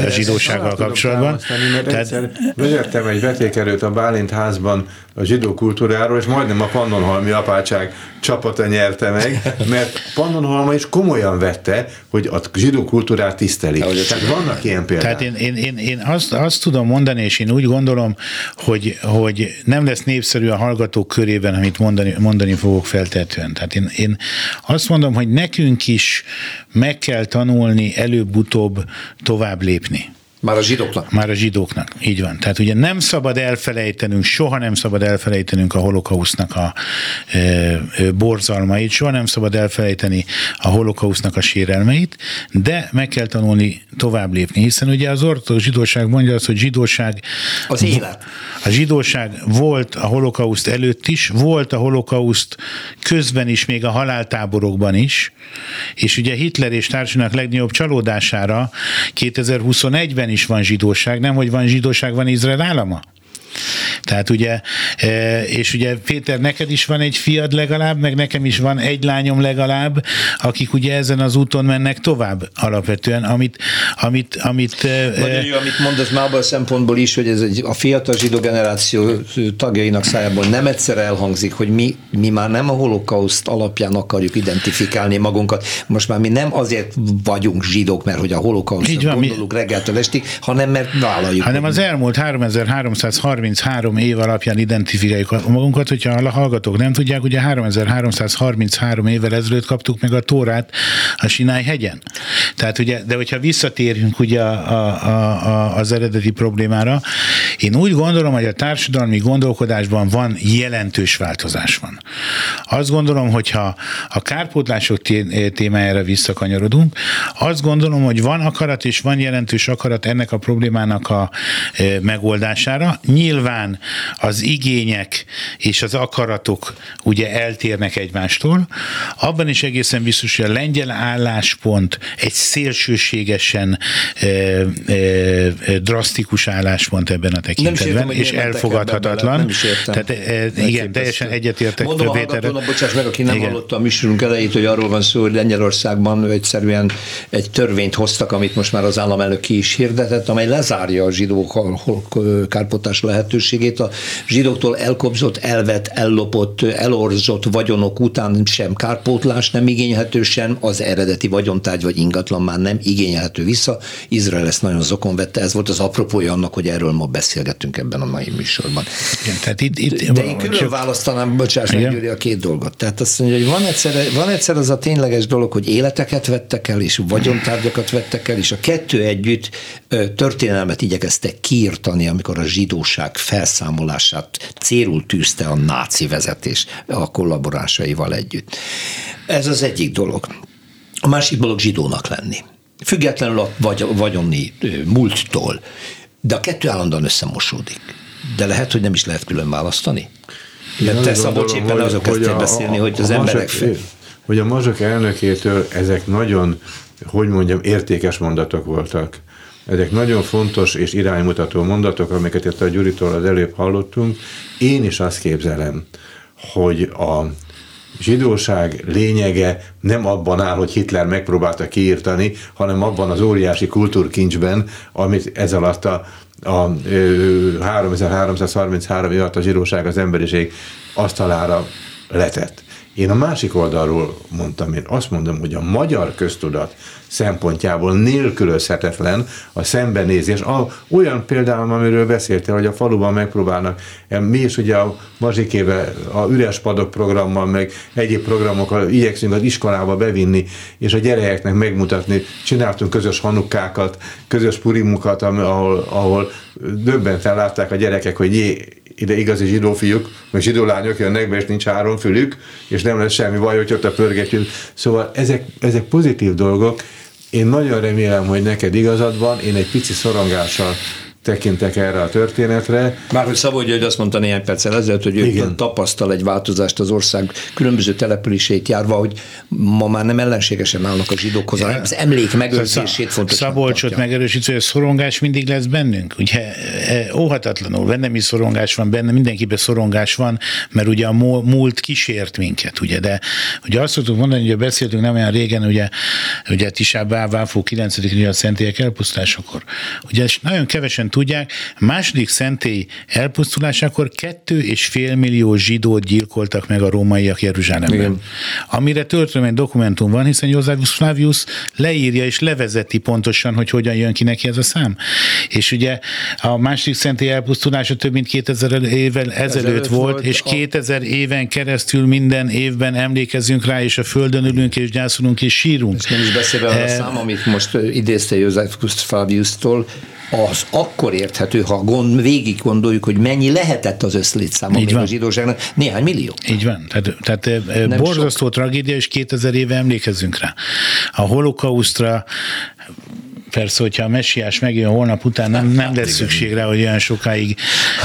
a zsidósággal kapcsolatban. Tehát... Egyszer vezettem egy vetékerőt a Bálint házban a zsidó kultúráról, és majdnem a Pannonhalmi apátság csapata nyerte meg, mert Pannonhalma is komolyan vette, hogy a zsidó kultúrát tisztelik. Tehát vannak ilyen példák. Tehát én, én, én, én azt, azt tudom mondani, és én úgy gondolom, hogy, hogy nem lesz népszerű a hallgatók körében, amit mondani, mondani fogok feltetően. Tehát én, én azt mondom, hogy nekünk is meg kell tanulni előbb-utóbb tovább lépni. Már a zsidóknak. Már a zsidóknak, így van. Tehát ugye nem szabad elfelejtenünk, soha nem szabad elfelejtenünk a holokausznak a e, e, borzalmait, soha nem szabad elfelejteni a holokausznak a sérelmeit, de meg kell tanulni tovább lépni, hiszen ugye az ortodox zsidóság mondja azt, hogy zsidóság Az élet. a zsidóság volt a holokauszt előtt is, volt a holokauszt közben is, még a haláltáborokban is, és ugye Hitler és társának legnagyobb csalódására 2021-ben is van zsidóság, nem hogy van zsidóság, van Izrael állama. Tehát ugye, e, és ugye Péter, neked is van egy fiad legalább, meg nekem is van egy lányom legalább, akik ugye ezen az úton mennek tovább alapvetően, amit, amit, amit Vagy ő, amit mondasz már abban a szempontból is, hogy ez egy, a fiatal zsidó generáció tagjainak szájából nem egyszer elhangzik, hogy mi, mi már nem a holokauszt alapján akarjuk identifikálni magunkat. Most már mi nem azért vagyunk zsidók, mert hogy a holokauszt gondolunk mi... reggeltől estig, hanem mert vállaljuk. Hanem az elmúlt 3333 év alapján identifikáljuk magunkat, hogyha a hallgatók nem tudják, ugye 3333 évvel ezelőtt kaptuk meg a Tórát a Sinály hegyen. Tehát ugye, de hogyha visszatérünk ugye a, a, a, az eredeti problémára, én úgy gondolom, hogy a társadalmi gondolkodásban van jelentős változás van. Azt gondolom, hogyha a kárpótlások témájára visszakanyarodunk, azt gondolom, hogy van akarat és van jelentős akarat ennek a problémának a megoldására. Nyilván az igények és az akaratok ugye eltérnek egymástól. Abban is egészen biztos, hogy a lengyel álláspont egy szélsőségesen e, e, drasztikus álláspont ebben a tekintetben, és elfogadhatatlan. Nem is értem. Tehát e, igen, teljesen egyetértek Mondom Péterre. Bocsáss meg, aki nem igen. hallotta a műsorunk elejét, hogy arról van szó, hogy Lengyelországban egyszerűen egy törvényt hoztak, amit most már az államelnök ki is hirdetett, amely lezárja a zsidók kárpotás lehetőségét. A zsidóktól elkobzott, elvett, ellopott, elorzott vagyonok után sem kárpótlás nem igényhető, sem az eredeti vagyontárgy vagy ingatlan már nem igényelhető vissza. Izrael ezt nagyon zokon vette, ez volt az apropója annak, hogy erről ma beszélgettünk ebben a mai műsorban. Igen, tehát itt, itt, De én külön választanám, bocsáss meg, Gyuri, a két dolgot. Tehát azt mondja, hogy van egyszer, van egyszer az a tényleges dolog, hogy életeket vettek el, és vagyontárgyakat vettek el, és a kettő együtt történelmet igyekeztek kiirtani, amikor a zsidóság felszámolását célul tűzte a náci vezetés a kollaborásaival együtt. Ez az egyik dolog. A másik dolog zsidónak lenni. Függetlenül a vagy, vagyoni múlttól. De a kettő állandóan összemosódik. De lehet, hogy nem is lehet külön választani? Mert te Szabolcs éppen azok kezdtél beszélni, hogy az a emberek... Mazsok, hogy a mazsok elnökétől ezek nagyon, hogy mondjam, értékes mondatok voltak. Ezek nagyon fontos és iránymutató mondatok, amiket itt a Gyuritól az előbb hallottunk. Én is azt képzelem, hogy a zsidóság lényege nem abban áll, hogy Hitler megpróbálta kiírtani, hanem abban az óriási kultúrkincsben, amit ez alatt a, a 3333 év alatt a zsidóság az emberiség asztalára letett. Én a másik oldalról mondtam, én azt mondom, hogy a magyar köztudat szempontjából nélkülözhetetlen a szembenézés. A, olyan például, amiről beszéltél, hogy a faluban megpróbálnak, mi is ugye a mazsikébe, a üres padok programmal, meg egyéb programokkal igyekszünk az iskolába bevinni, és a gyerekeknek megmutatni. Csináltunk közös hanukákat, közös purimukat, ahol, ahol döbbenten látták a gyerekek, hogy jé, ide igazi zsidó fiúk, meg zsidó lányok jönnek be, és nincs három fülük, és nem lesz semmi baj, hogy ott a pörgetjük. Szóval ezek, ezek pozitív dolgok. Én nagyon remélem, hogy neked igazad van, én egy pici szorongással tekintek erre a történetre. Már hogy Szabolcs hogy azt mondta néhány perccel ezelőtt, hogy ő Igen. tapasztal egy változást az ország különböző települését járva, hogy ma már nem ellenségesen állnak a zsidókhoz, hanem az emlék megőrzését fontos. Szabolcsot megerősítő, hogy a szorongás mindig lesz bennünk. Ugye e, óhatatlanul, bennem is szorongás van, benne mindenkiben szorongás van, mert ugye a múlt kísért minket, ugye, de ugye azt szoktuk mondani, hogy beszéltünk nem olyan régen, ugye, ugye Tisábá, Váfó 9. a szentélyek elpusztásakor. Ugye nagyon kevesen tudják, a második szentély elpusztulásakor kettő és fél millió zsidót gyilkoltak meg a rómaiak Jeruzsálemben. Igen. Amire történelmi dokumentum van, hiszen Josephus Flavius leírja és levezeti pontosan, hogy hogyan jön ki neki ez a szám. És ugye a második szentély elpusztulása több mint 2000 évvel ezelőtt, ezelőtt volt, volt, és a... 2000 éven keresztül minden évben emlékezünk rá, és a földön ülünk, és gyászolunk, és sírunk. És nem is beszélve a eh, szám, amit most idézte Josephus Flavius-tól, az akkor érthető, ha gond, végig gondoljuk, hogy mennyi lehetett az összlétszám még a zsidóságnak, néhány millió. Így van. Tehát, tehát eh, Nem borzasztó sok. tragédia, és 2000 éve emlékezzünk rá. A holokausztra Persze, hogyha a messiás megjön holnap után, nem, nem lesz szükség rá, hogy olyan sokáig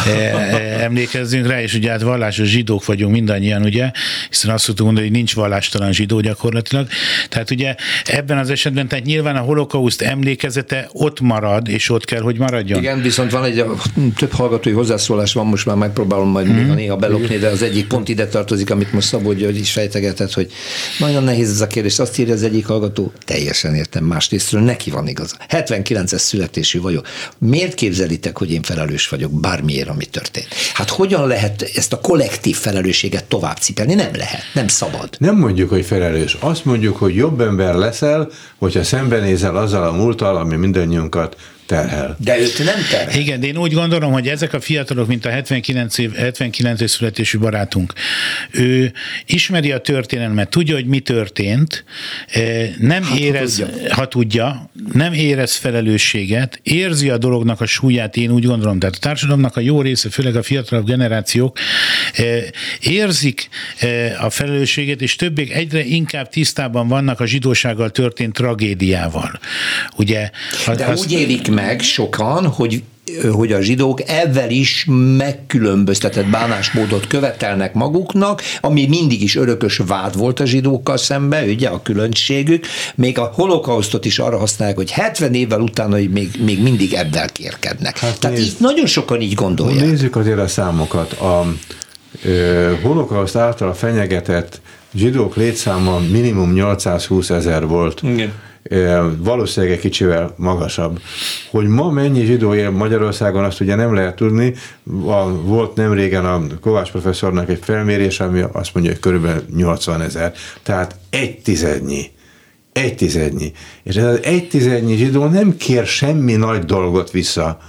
e, e, emlékezzünk rá, és ugye hát vallásos zsidók vagyunk mindannyian, ugye, hiszen azt szoktuk mondani, hogy nincs vallástalan zsidó gyakorlatilag. Tehát ugye ebben az esetben, tehát nyilván a holokauszt emlékezete ott marad, és ott kell, hogy maradjon. Igen, viszont van egy több hallgatói hozzászólás van, most már megpróbálom majd mm. néha belopni, de az egyik pont ide tartozik, amit most Szabó hogy is fejtegetett, hogy nagyon nehéz ez a kérdés. Azt írja az egyik hallgató, teljesen értem, másrésztről neki van igaz. 79-es születésű vagyok. Miért képzelitek, hogy én felelős vagyok bármiért, ami történt? Hát hogyan lehet ezt a kollektív felelősséget tovább cipelni? Nem lehet, nem szabad. Nem mondjuk, hogy felelős. Azt mondjuk, hogy jobb ember leszel, hogyha szembenézel azzal a múltal, ami mindannyiunkat terhel. De őt nem terhel. Igen, de én úgy gondolom, hogy ezek a fiatalok, mint a 79 év, 79 év születésű barátunk, ő ismeri a történelmet, tudja, hogy mi történt, eh, nem hát, érez, ha tudja. ha tudja, nem érez felelősséget, érzi a dolognak a súlyát, én úgy gondolom, tehát a társadalomnak a jó része, főleg a fiatalabb generációk eh, érzik eh, a felelősséget, és többek egyre inkább tisztában vannak a zsidósággal történt tragédiával. Ugye, De azt, úgy élik meg sokan, hogy hogy a zsidók ezzel is megkülönböztetett bánásmódot követelnek maguknak, ami mindig is örökös vád volt a zsidókkal szemben, ugye a különbségük, még a holokausztot is arra használják, hogy 70 évvel utána még, még mindig ebben kérkednek. Hát Tehát nézd, így nagyon sokan így gondolják. Nézzük azért a számokat. A ö, holokauszt által fenyegetett zsidók létszáma minimum 820 ezer volt. Igen valószínűleg egy kicsivel magasabb. Hogy ma mennyi zsidó él Magyarországon, azt ugye nem lehet tudni. A, volt nem régen a Kovács professzornak egy felmérés, ami azt mondja, hogy körülbelül 80 ezer. Tehát egy tizednyi. Egy tizednyi. És ez az egy tizednyi zsidó nem kér semmi nagy dolgot vissza.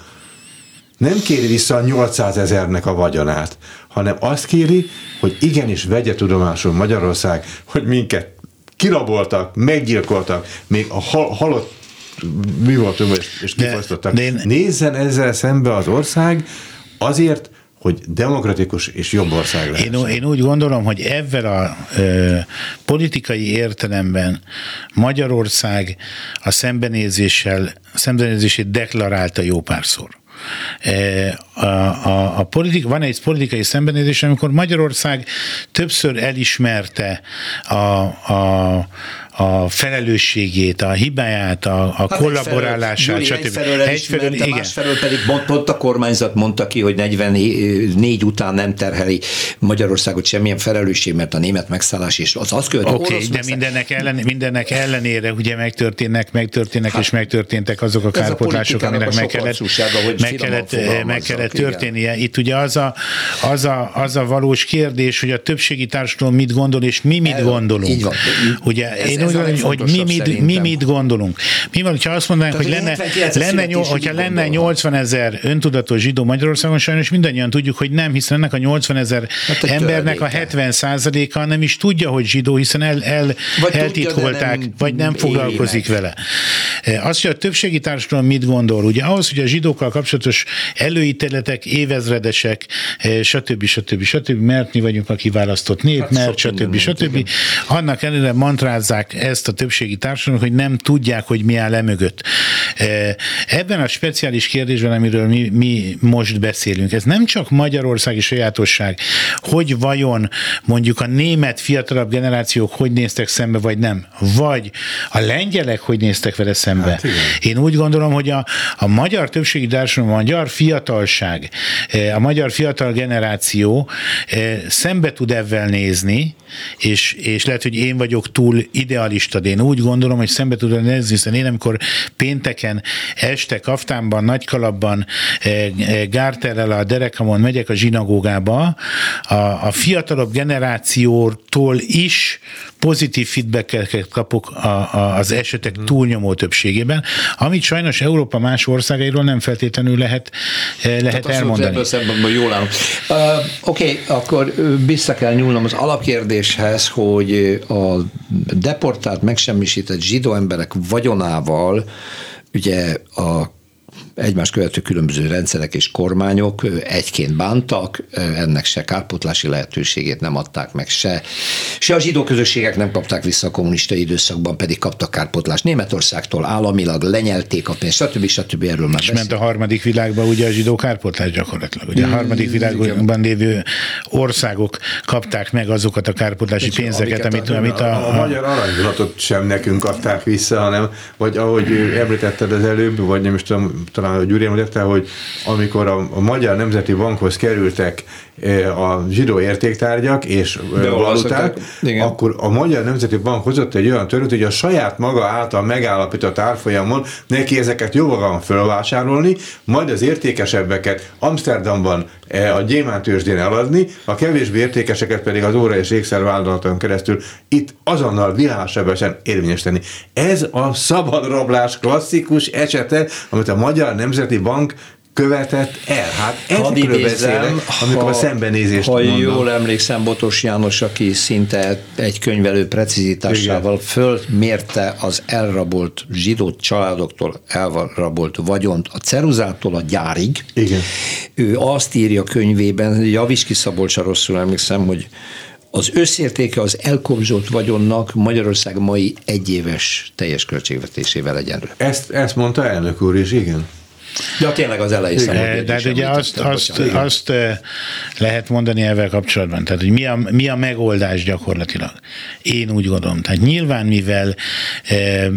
Nem kéri vissza a 800 ezernek a vagyonát, hanem azt kéri, hogy igenis vegye tudomásul Magyarország, hogy minket kiraboltak, meggyilkoltak, még a hal- halott mi voltunk, és, kifosztottak. De, de én... Nézzen ezzel szembe az ország azért, hogy demokratikus és jobb ország lesz. Én, én úgy gondolom, hogy ebben a ö, politikai értelemben Magyarország a szembenézéssel, a szembenézését deklarálta jó párszor. E, a, a, a politik, van egy politikai szembenézés, amikor Magyarország többször elismerte a, a, a felelősségét, a hibáját, a, a hát kollaborálását, egyfelől, stb. Egyfelől, egyfelől igen. másfelől pedig pont a kormányzat mondta ki, hogy 44 után nem terheli Magyarországot semmilyen felelősség, mert a német megszállás és az azt követő Oké, okay, de mindennek, ellen, mindennek ellenére ugye megtörténnek, megtörténnek hát, és megtörténtek azok a kárpotlások, aminek meg kellett, meg kellett, meg kellett történnie. Itt ugye az a, az, a, az a valós kérdés, hogy a többségi társadalom mit gondol, és mi mit gondolunk. Így van. Ugye ez, én úgy gondolom, hogy mi mit, mi mit gondolunk. Mi van, hogyha azt mondanánk, hogy lenne, lenne, hogyha lenne 80 ezer öntudatos zsidó Magyarországon, sajnos mindannyian tudjuk, hogy nem, hiszen ennek a 80 ezer hát embernek a 70 százaléka nem is tudja, hogy zsidó, hiszen el, el, vagy eltitkolták, tudja, nem vagy nem foglalkozik meg. vele. E, azt, hogy a többségi társadalom mit gondol, ugye ahhoz, hogy a zsidókkal kapcsolatos előítéletek évezredesek, e, stb. stb. stb. mert mi vagyunk a kiválasztott nép, hát mert stb. stb. Annak ellenére mantrázzák ezt a többségi társadalmat, hogy nem tudják, hogy mi áll emögött. E, ebben a speciális kérdésben, amiről mi, mi most beszélünk, ez nem csak magyarországi sajátosság, hogy vajon mondjuk a német fiatalabb generációk hogy néztek szembe, vagy nem, vagy a lengyelek hogy néztek vele szembe. Hát Én úgy gondolom, hogy a, a magyar többségi társadalom, a magyar fiatalság, e, a magyar fiatal generáció e, szembe tud ebben nézni, és, és lehet, hogy én vagyok túl idealista, de én úgy gondolom, hogy szembe tudom nézni, hiszen én amikor pénteken este kaftánban, nagykalapban, eh, eh, gárterrel a derekamon megyek a zsinagógába, a, a fiatalabb generációtól is pozitív feedbacket kapok a, a, az esetek hmm. túlnyomó többségében, amit sajnos Európa más országairól nem feltétlenül lehet, eh, lehet Tehát elmondani. Ebből jól állom. Uh, Oké, okay, akkor vissza kell nyúlnom az alapkérdéshez, hogy a deportált, megsemmisített zsidó emberek vagyonával ugye a egymás követő különböző rendszerek és kormányok egyként bántak, ennek se kárpotlási lehetőségét nem adták meg, se, se a zsidó közösségek nem kapták vissza a kommunista időszakban, pedig kaptak kárpotlást Németországtól, államilag lenyelték a pénzt, stb. stb. Erről már És ment a harmadik világban ugye a zsidó kárpotlás gyakorlatilag. Ugye a mm, harmadik világban lévő országok kapták meg azokat a kárpotlási pénzeket, amit, a, amit a, a, a, a magyar aranyvonatot sem nekünk adták vissza, hanem, vagy ahogy említetted az előbb, vagy nem is tudom, talán Gyuri említette, hogy amikor a, a Magyar Nemzeti Bankhoz kerültek e, a zsidó értéktárgyak és e, valuták, akkor a Magyar Nemzeti Bank hozott egy olyan törvényt, hogy a saját maga által megállapított árfolyamon neki ezeket van fölvásárolni, majd az értékesebbeket Amsterdamban e, a gyémántősdén eladni, a kevésbé értékeseket pedig az óra és ékszervállalaton keresztül itt azonnal világsebesen érvényesíteni. Ez a szabadrablás klasszikus esete, amit a Magyar Nemzeti Bank követett el. Hát ezekről beszélek, amikor ha, a szembenézést Ha mondom. jól emlékszem, Botos János, aki szinte egy könyvelő precizitásával Igen. fölmérte az elrabolt zsidó családoktól elrabolt vagyont a ceruzától a gyárig. Igen. Ő azt írja könyvében, Javiski Szabolcsa rosszul emlékszem, hogy az összértéke az elkobzsolt vagyonnak Magyarország mai egyéves teljes költségvetésével egyenlő. Ezt, ezt mondta elnök úr is, igen. De tényleg az elején De, de hát ugye azt, azt, azt lehet mondani ezzel kapcsolatban, tehát hogy mi a, mi a megoldás gyakorlatilag. Én úgy gondolom. Tehát nyilván, mivel e, e,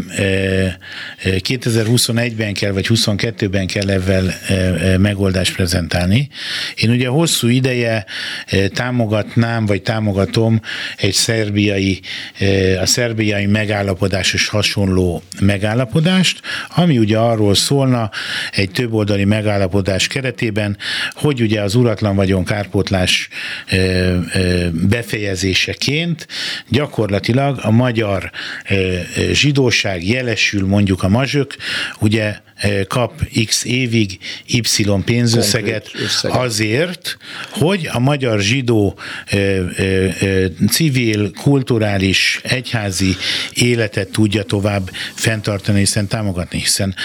2021-ben kell, vagy 22-ben kell ezzel e, megoldást prezentálni, én ugye hosszú ideje e, támogatnám, vagy támogatom egy szerbiai, e, a szerbiai megállapodásos hasonló megállapodást, ami ugye arról szólna, egy többoldali megállapodás keretében, hogy ugye az uratlan vagyon kárpótlás befejezéseként gyakorlatilag a magyar zsidóság jelesül mondjuk a mazsök, ugye kap x évig y pénzösszeget azért, hogy a magyar zsidó civil, kulturális, egyházi életet tudja tovább fenntartani, hiszen támogatni, hiszen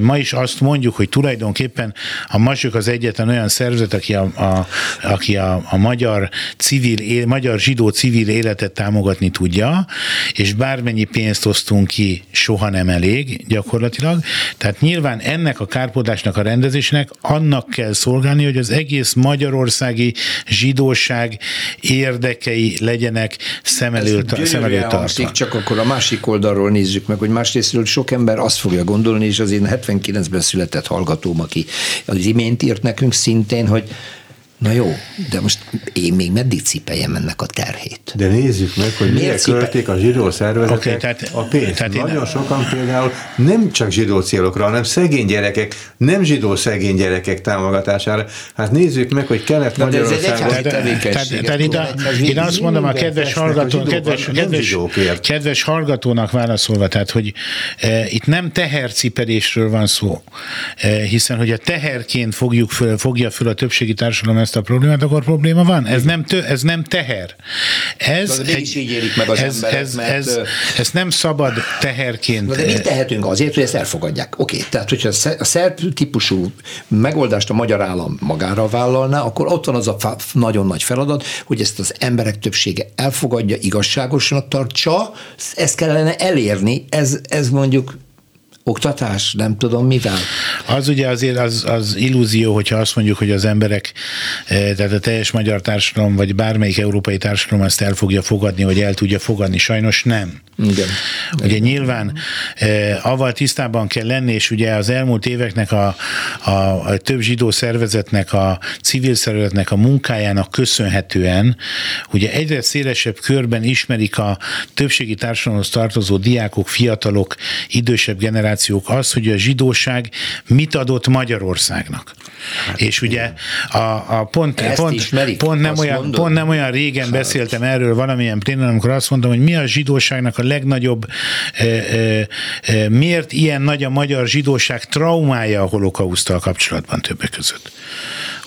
ma is azt azt mondjuk, hogy tulajdonképpen a Masuk az egyetlen olyan szervezet, aki a, a, aki a, a magyar civil, magyar zsidó civil életet támogatni tudja, és bármennyi pénzt osztunk ki, soha nem elég gyakorlatilag. Tehát nyilván ennek a kárpódásnak a rendezésnek annak kell szolgálni, hogy az egész magyarországi zsidóság érdekei legyenek szem előtt, szem előtt tartva. Csak akkor a másik oldalról nézzük meg, hogy másrésztről sok ember azt fogja gondolni, és az én 79-ben született hallgatóm, aki az imént írt nekünk szintén, hogy Na jó, de most én még meddig cipeljem ennek a terhét? De nézzük meg, hogy mire költik a zsidó szervezetek okay, tehát, a pénzt. Tehát Nagyon én... sokan például nem csak zsidó célokra, hanem szegény gyerekek, nem zsidó szegény gyerekek támogatására. Hát nézzük meg, hogy kellett Magyarországon... Tehát én azt mondom a kedves, hallgató, kedves, kedves, kedves hallgatónak válaszolva, tehát hogy e, itt nem tehercipelésről van szó, e, hiszen hogy a teherként fogjuk föl, fogja föl a többségi társadalom ezt a problémát, akkor probléma van. Ez nem, tő, ez nem teher. Ez, de egy, így élik meg az ez, emberek, ez, mert, ez, ez, nem szabad teherként. De mit tehetünk azért, hogy ezt elfogadják? Oké, okay, tehát hogyha a szerb típusú megoldást a magyar állam magára vállalná, akkor ott van az a nagyon nagy feladat, hogy ezt az emberek többsége elfogadja, igazságosan tartsa, ezt kellene elérni, ez, ez mondjuk oktatás, nem tudom mivel. Az ugye azért az, az illúzió, hogyha azt mondjuk, hogy az emberek, eh, tehát a teljes magyar társadalom, vagy bármelyik európai társadalom ezt el fogja fogadni, vagy el tudja fogadni. Sajnos nem. Igen. Ugye Igen. nyilván eh, avval tisztában kell lenni, és ugye az elmúlt éveknek a, a, a több zsidó szervezetnek, a civil szervezetnek a munkájának köszönhetően, ugye egyre szélesebb körben ismerik a többségi társadalomhoz tartozó diákok, fiatalok, idősebb generációk, információk az, hogy a zsidóság mit adott Magyarországnak. Hát, és ugye a, a pont, pont, ismerik, pont, nem olyan, pont nem olyan régen Sajnos. beszéltem erről valamilyen plénán, amikor azt mondtam, hogy mi a zsidóságnak a legnagyobb, e, e, e, miért ilyen nagy a magyar zsidóság traumája a holokausztal kapcsolatban többek között.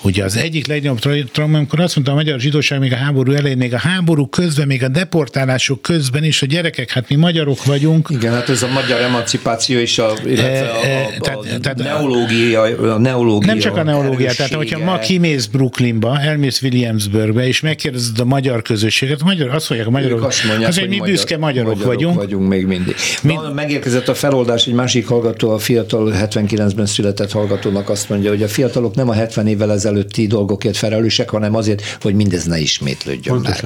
Ugye az egyik legnagyobb trauma, amikor azt mondta a magyar zsidóság még a háború elején, még a háború közben, még a deportálások közben is a gyerekek, hát mi magyarok vagyunk. Igen, hát ez a magyar emancipáció és a, illetve a, a, a, tehát, tehát, neológia, a neológia. Nem csak a neológia, tehát hogyha ma kimész Brooklynba, elmész Williamsburgbe, és megkérdezed a magyar közösséget, a magyar, azt mondják a magyarok, azt mondják, az, hogy mi magyar, büszke magyarok, magyarok vagyunk. vagyunk még mindig. Mi... Na, megérkezett a feloldás, egy másik hallgató, a fiatal 79-ben született hallgatónak azt mondja, hogy a fiatalok nem a 70 évvel ezelőtt ezelőtti dolgokért felelősek, hanem azért, hogy mindez ne ismétlődjön meg.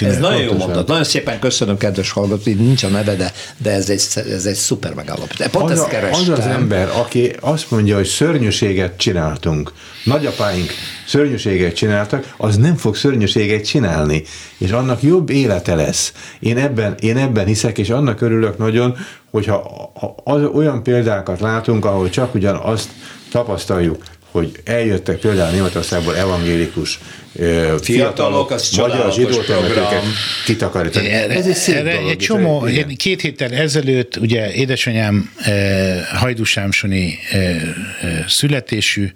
Ez nagyon jó mondat. Nagyon szépen köszönöm, kedves hallgató, nincs a neve, de, de ez, egy, ez egy szuper megállapítás. Pont az, ezt kerestem. az az ember, aki azt mondja, hogy szörnyűséget csináltunk, nagyapáink szörnyűséget csináltak, az nem fog szörnyűséget csinálni, és annak jobb élete lesz. Én ebben, én ebben hiszek, és annak örülök nagyon, hogyha az, olyan példákat látunk, ahol csak ugyan azt tapasztaljuk, hogy eljöttek például Németországból evangélikus fiatalok, fiatalok az magyar zsidó kitakarítani. Ez egy szép erre dolog, egy csomó, én két héttel ezelőtt, ugye édesanyám eh, hajdusámsoni eh, eh, születésű,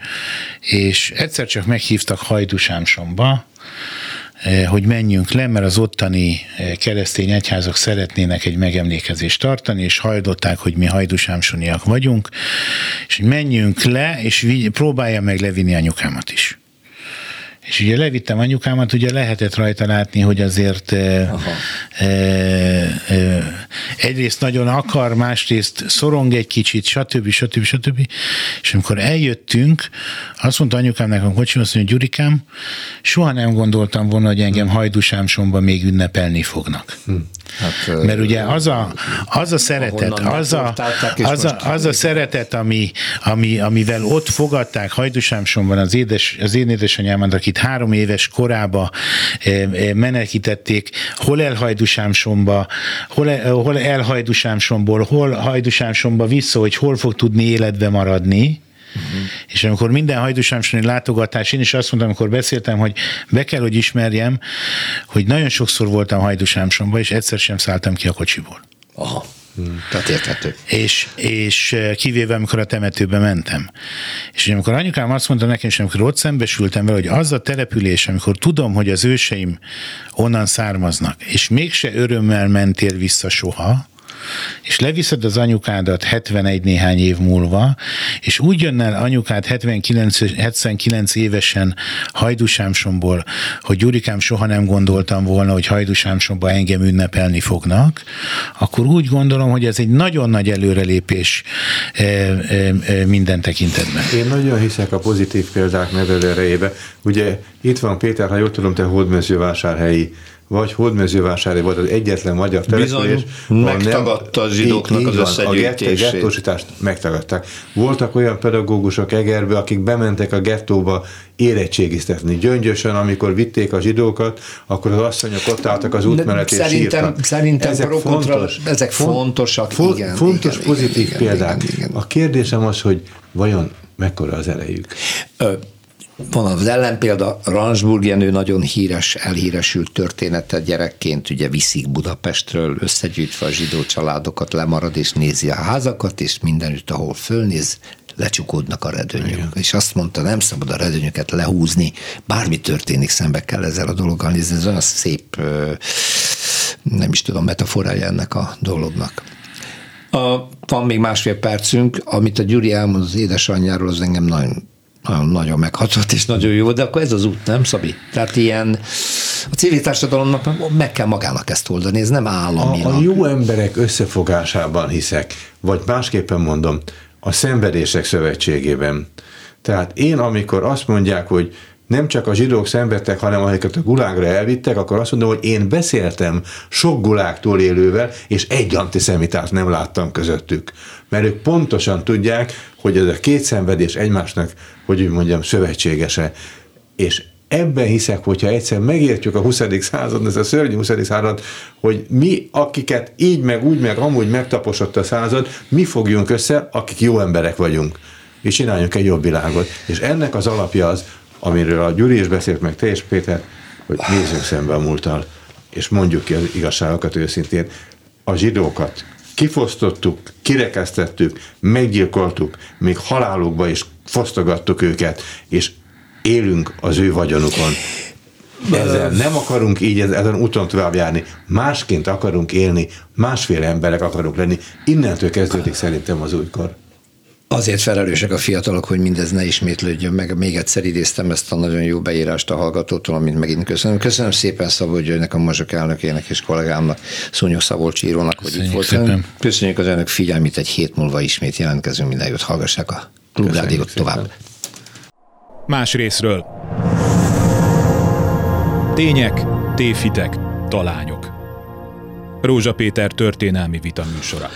és egyszer csak meghívtak hajdusámsomba, Eh, hogy menjünk le, mert az ottani eh, keresztény egyházak szeretnének egy megemlékezést tartani, és hajlották, hogy mi hajdusámsoniak vagyunk, és hogy menjünk le, és próbálja meg levinni anyukámat is. És ugye levittem anyukámat, ugye lehetett rajta látni, hogy azért e, e, e, egyrészt nagyon akar, másrészt szorong egy kicsit, stb. stb. stb. És amikor eljöttünk, azt mondta anyukám nekem kocsim, azt mondja, Gyurikám, soha nem gondoltam volna, hogy engem hajdusámsomban még ünnepelni fognak. Hm. Hát, Mert ugye az a, az a szeretet, az a, az, a, az a szeretet, ami, ami, amivel ott fogadták Hajdusámsonban az, édes, az én édesanyámat, akit három éves korába menekítették, hol elhajdusámsomba, hol, hol elhajdusámsomból, hol hajdusámsomba vissza, hogy hol fog tudni életbe maradni, Uh-huh. És amikor minden hajdusámsoni látogatás, én is azt mondtam, amikor beszéltem, hogy be kell, hogy ismerjem, hogy nagyon sokszor voltam hajdusámsomba, és egyszer sem szálltam ki a kocsiból. Aha. Hmm. Tehát érthető. És, és eh, kivéve, amikor a temetőbe mentem. És amikor anyukám azt mondta nekem, és amikor ott szembesültem vele, hogy az a település, amikor tudom, hogy az őseim onnan származnak, és mégse örömmel mentél vissza soha, és leviszed az anyukádat 71 néhány év múlva, és úgy jön el anyukád 79, 79 évesen Hajdusámsomból, hogy Gyurikám soha nem gondoltam volna, hogy Hajdusámsomba engem ünnepelni fognak, akkor úgy gondolom, hogy ez egy nagyon nagy előrelépés e, e, e, minden tekintetben. Én nagyon hiszek a pozitív példák nevelő erejébe. Ugye itt van Péter, ha jól tudom, te hódmezővásárhelyi vagy Hódmezővásári volt az egyetlen magyar település. megtagadta a zsidóknak az összegyűjtését. A gettósítást megtagadták. Voltak olyan pedagógusok Egerbe, akik bementek a gettóba érettségiztetni. Gyöngyösen, amikor vitték a zsidókat, akkor az asszonyok ott álltak az út mellett és szerintem, sírtak. Szerintem ezek, fontos, ezek fontosak, font, igen. Fontos, igen, pozitív igen, példák. Igen, igen. A kérdésem az, hogy vajon mekkora az erejük? Ö, van az ellenpélda, Ransburg Jenő nagyon híres, elhíresült története gyerekként, ugye viszik Budapestről, összegyűjtve a zsidó családokat, lemarad és nézi a házakat, és mindenütt, ahol fölnéz, lecsukódnak a redőnyök. Igen. És azt mondta, nem szabad a redőnyöket lehúzni, bármi történik, szembe kell ezzel a dologgal nézni. Ez olyan szép, nem is tudom, metaforája ennek a dolognak. A, van még másfél percünk, amit a Gyuri elmond az édesanyjáról, az engem nagyon nagyon, meghatott és nagyon jó, de akkor ez az út, nem Szabi? Tehát ilyen a civil társadalomnak meg kell magának ezt oldani, ez nem állami. A, a jó emberek összefogásában hiszek, vagy másképpen mondom, a szenvedések szövetségében. Tehát én, amikor azt mondják, hogy nem csak a zsidók szenvedtek, hanem akiket a gulágra elvittek, akkor azt mondom, hogy én beszéltem sok gulágtól élővel, és egy antiszemitát nem láttam közöttük. Mert ők pontosan tudják, hogy ez a két szenvedés egymásnak, hogy úgy mondjam, szövetségese. És ebben hiszek, hogyha egyszer megértjük a 20. század, ez a szörnyű 20. század, hogy mi, akiket így meg úgy meg amúgy megtaposott a század, mi fogjunk össze, akik jó emberek vagyunk, és csináljunk egy jobb világot. És ennek az alapja az, amiről a Gyuri is beszélt, meg te is, Péter, hogy nézzünk szembe a múlttal, és mondjuk ki az igazságokat őszintén. A zsidókat kifosztottuk, kirekesztettük, meggyilkoltuk, még halálukba is fosztogattuk őket, és élünk az ő vagyonukon. Ezzel nem akarunk így ezen úton tovább járni, másként akarunk élni, másféle emberek akarunk lenni. Innentől kezdődik szerintem az újkor. Azért felelősek a fiatalok, hogy mindez ne ismétlődjön meg. Még egyszer idéztem ezt a nagyon jó beírást a hallgatótól, amit megint köszönöm. Köszönöm szépen Szabolcs Györgynek, a Mazsok elnökének és kollégámnak, Szúnyog Szabolcs írónak, hogy itt voltam. Köszönjük az önök figyelmét, egy hét múlva ismét jelentkezünk, minden jót hallgassák a Klubrádiót tovább. Más részről. Tények, tévhitek, talányok. Rózsa Péter történelmi vita műsora.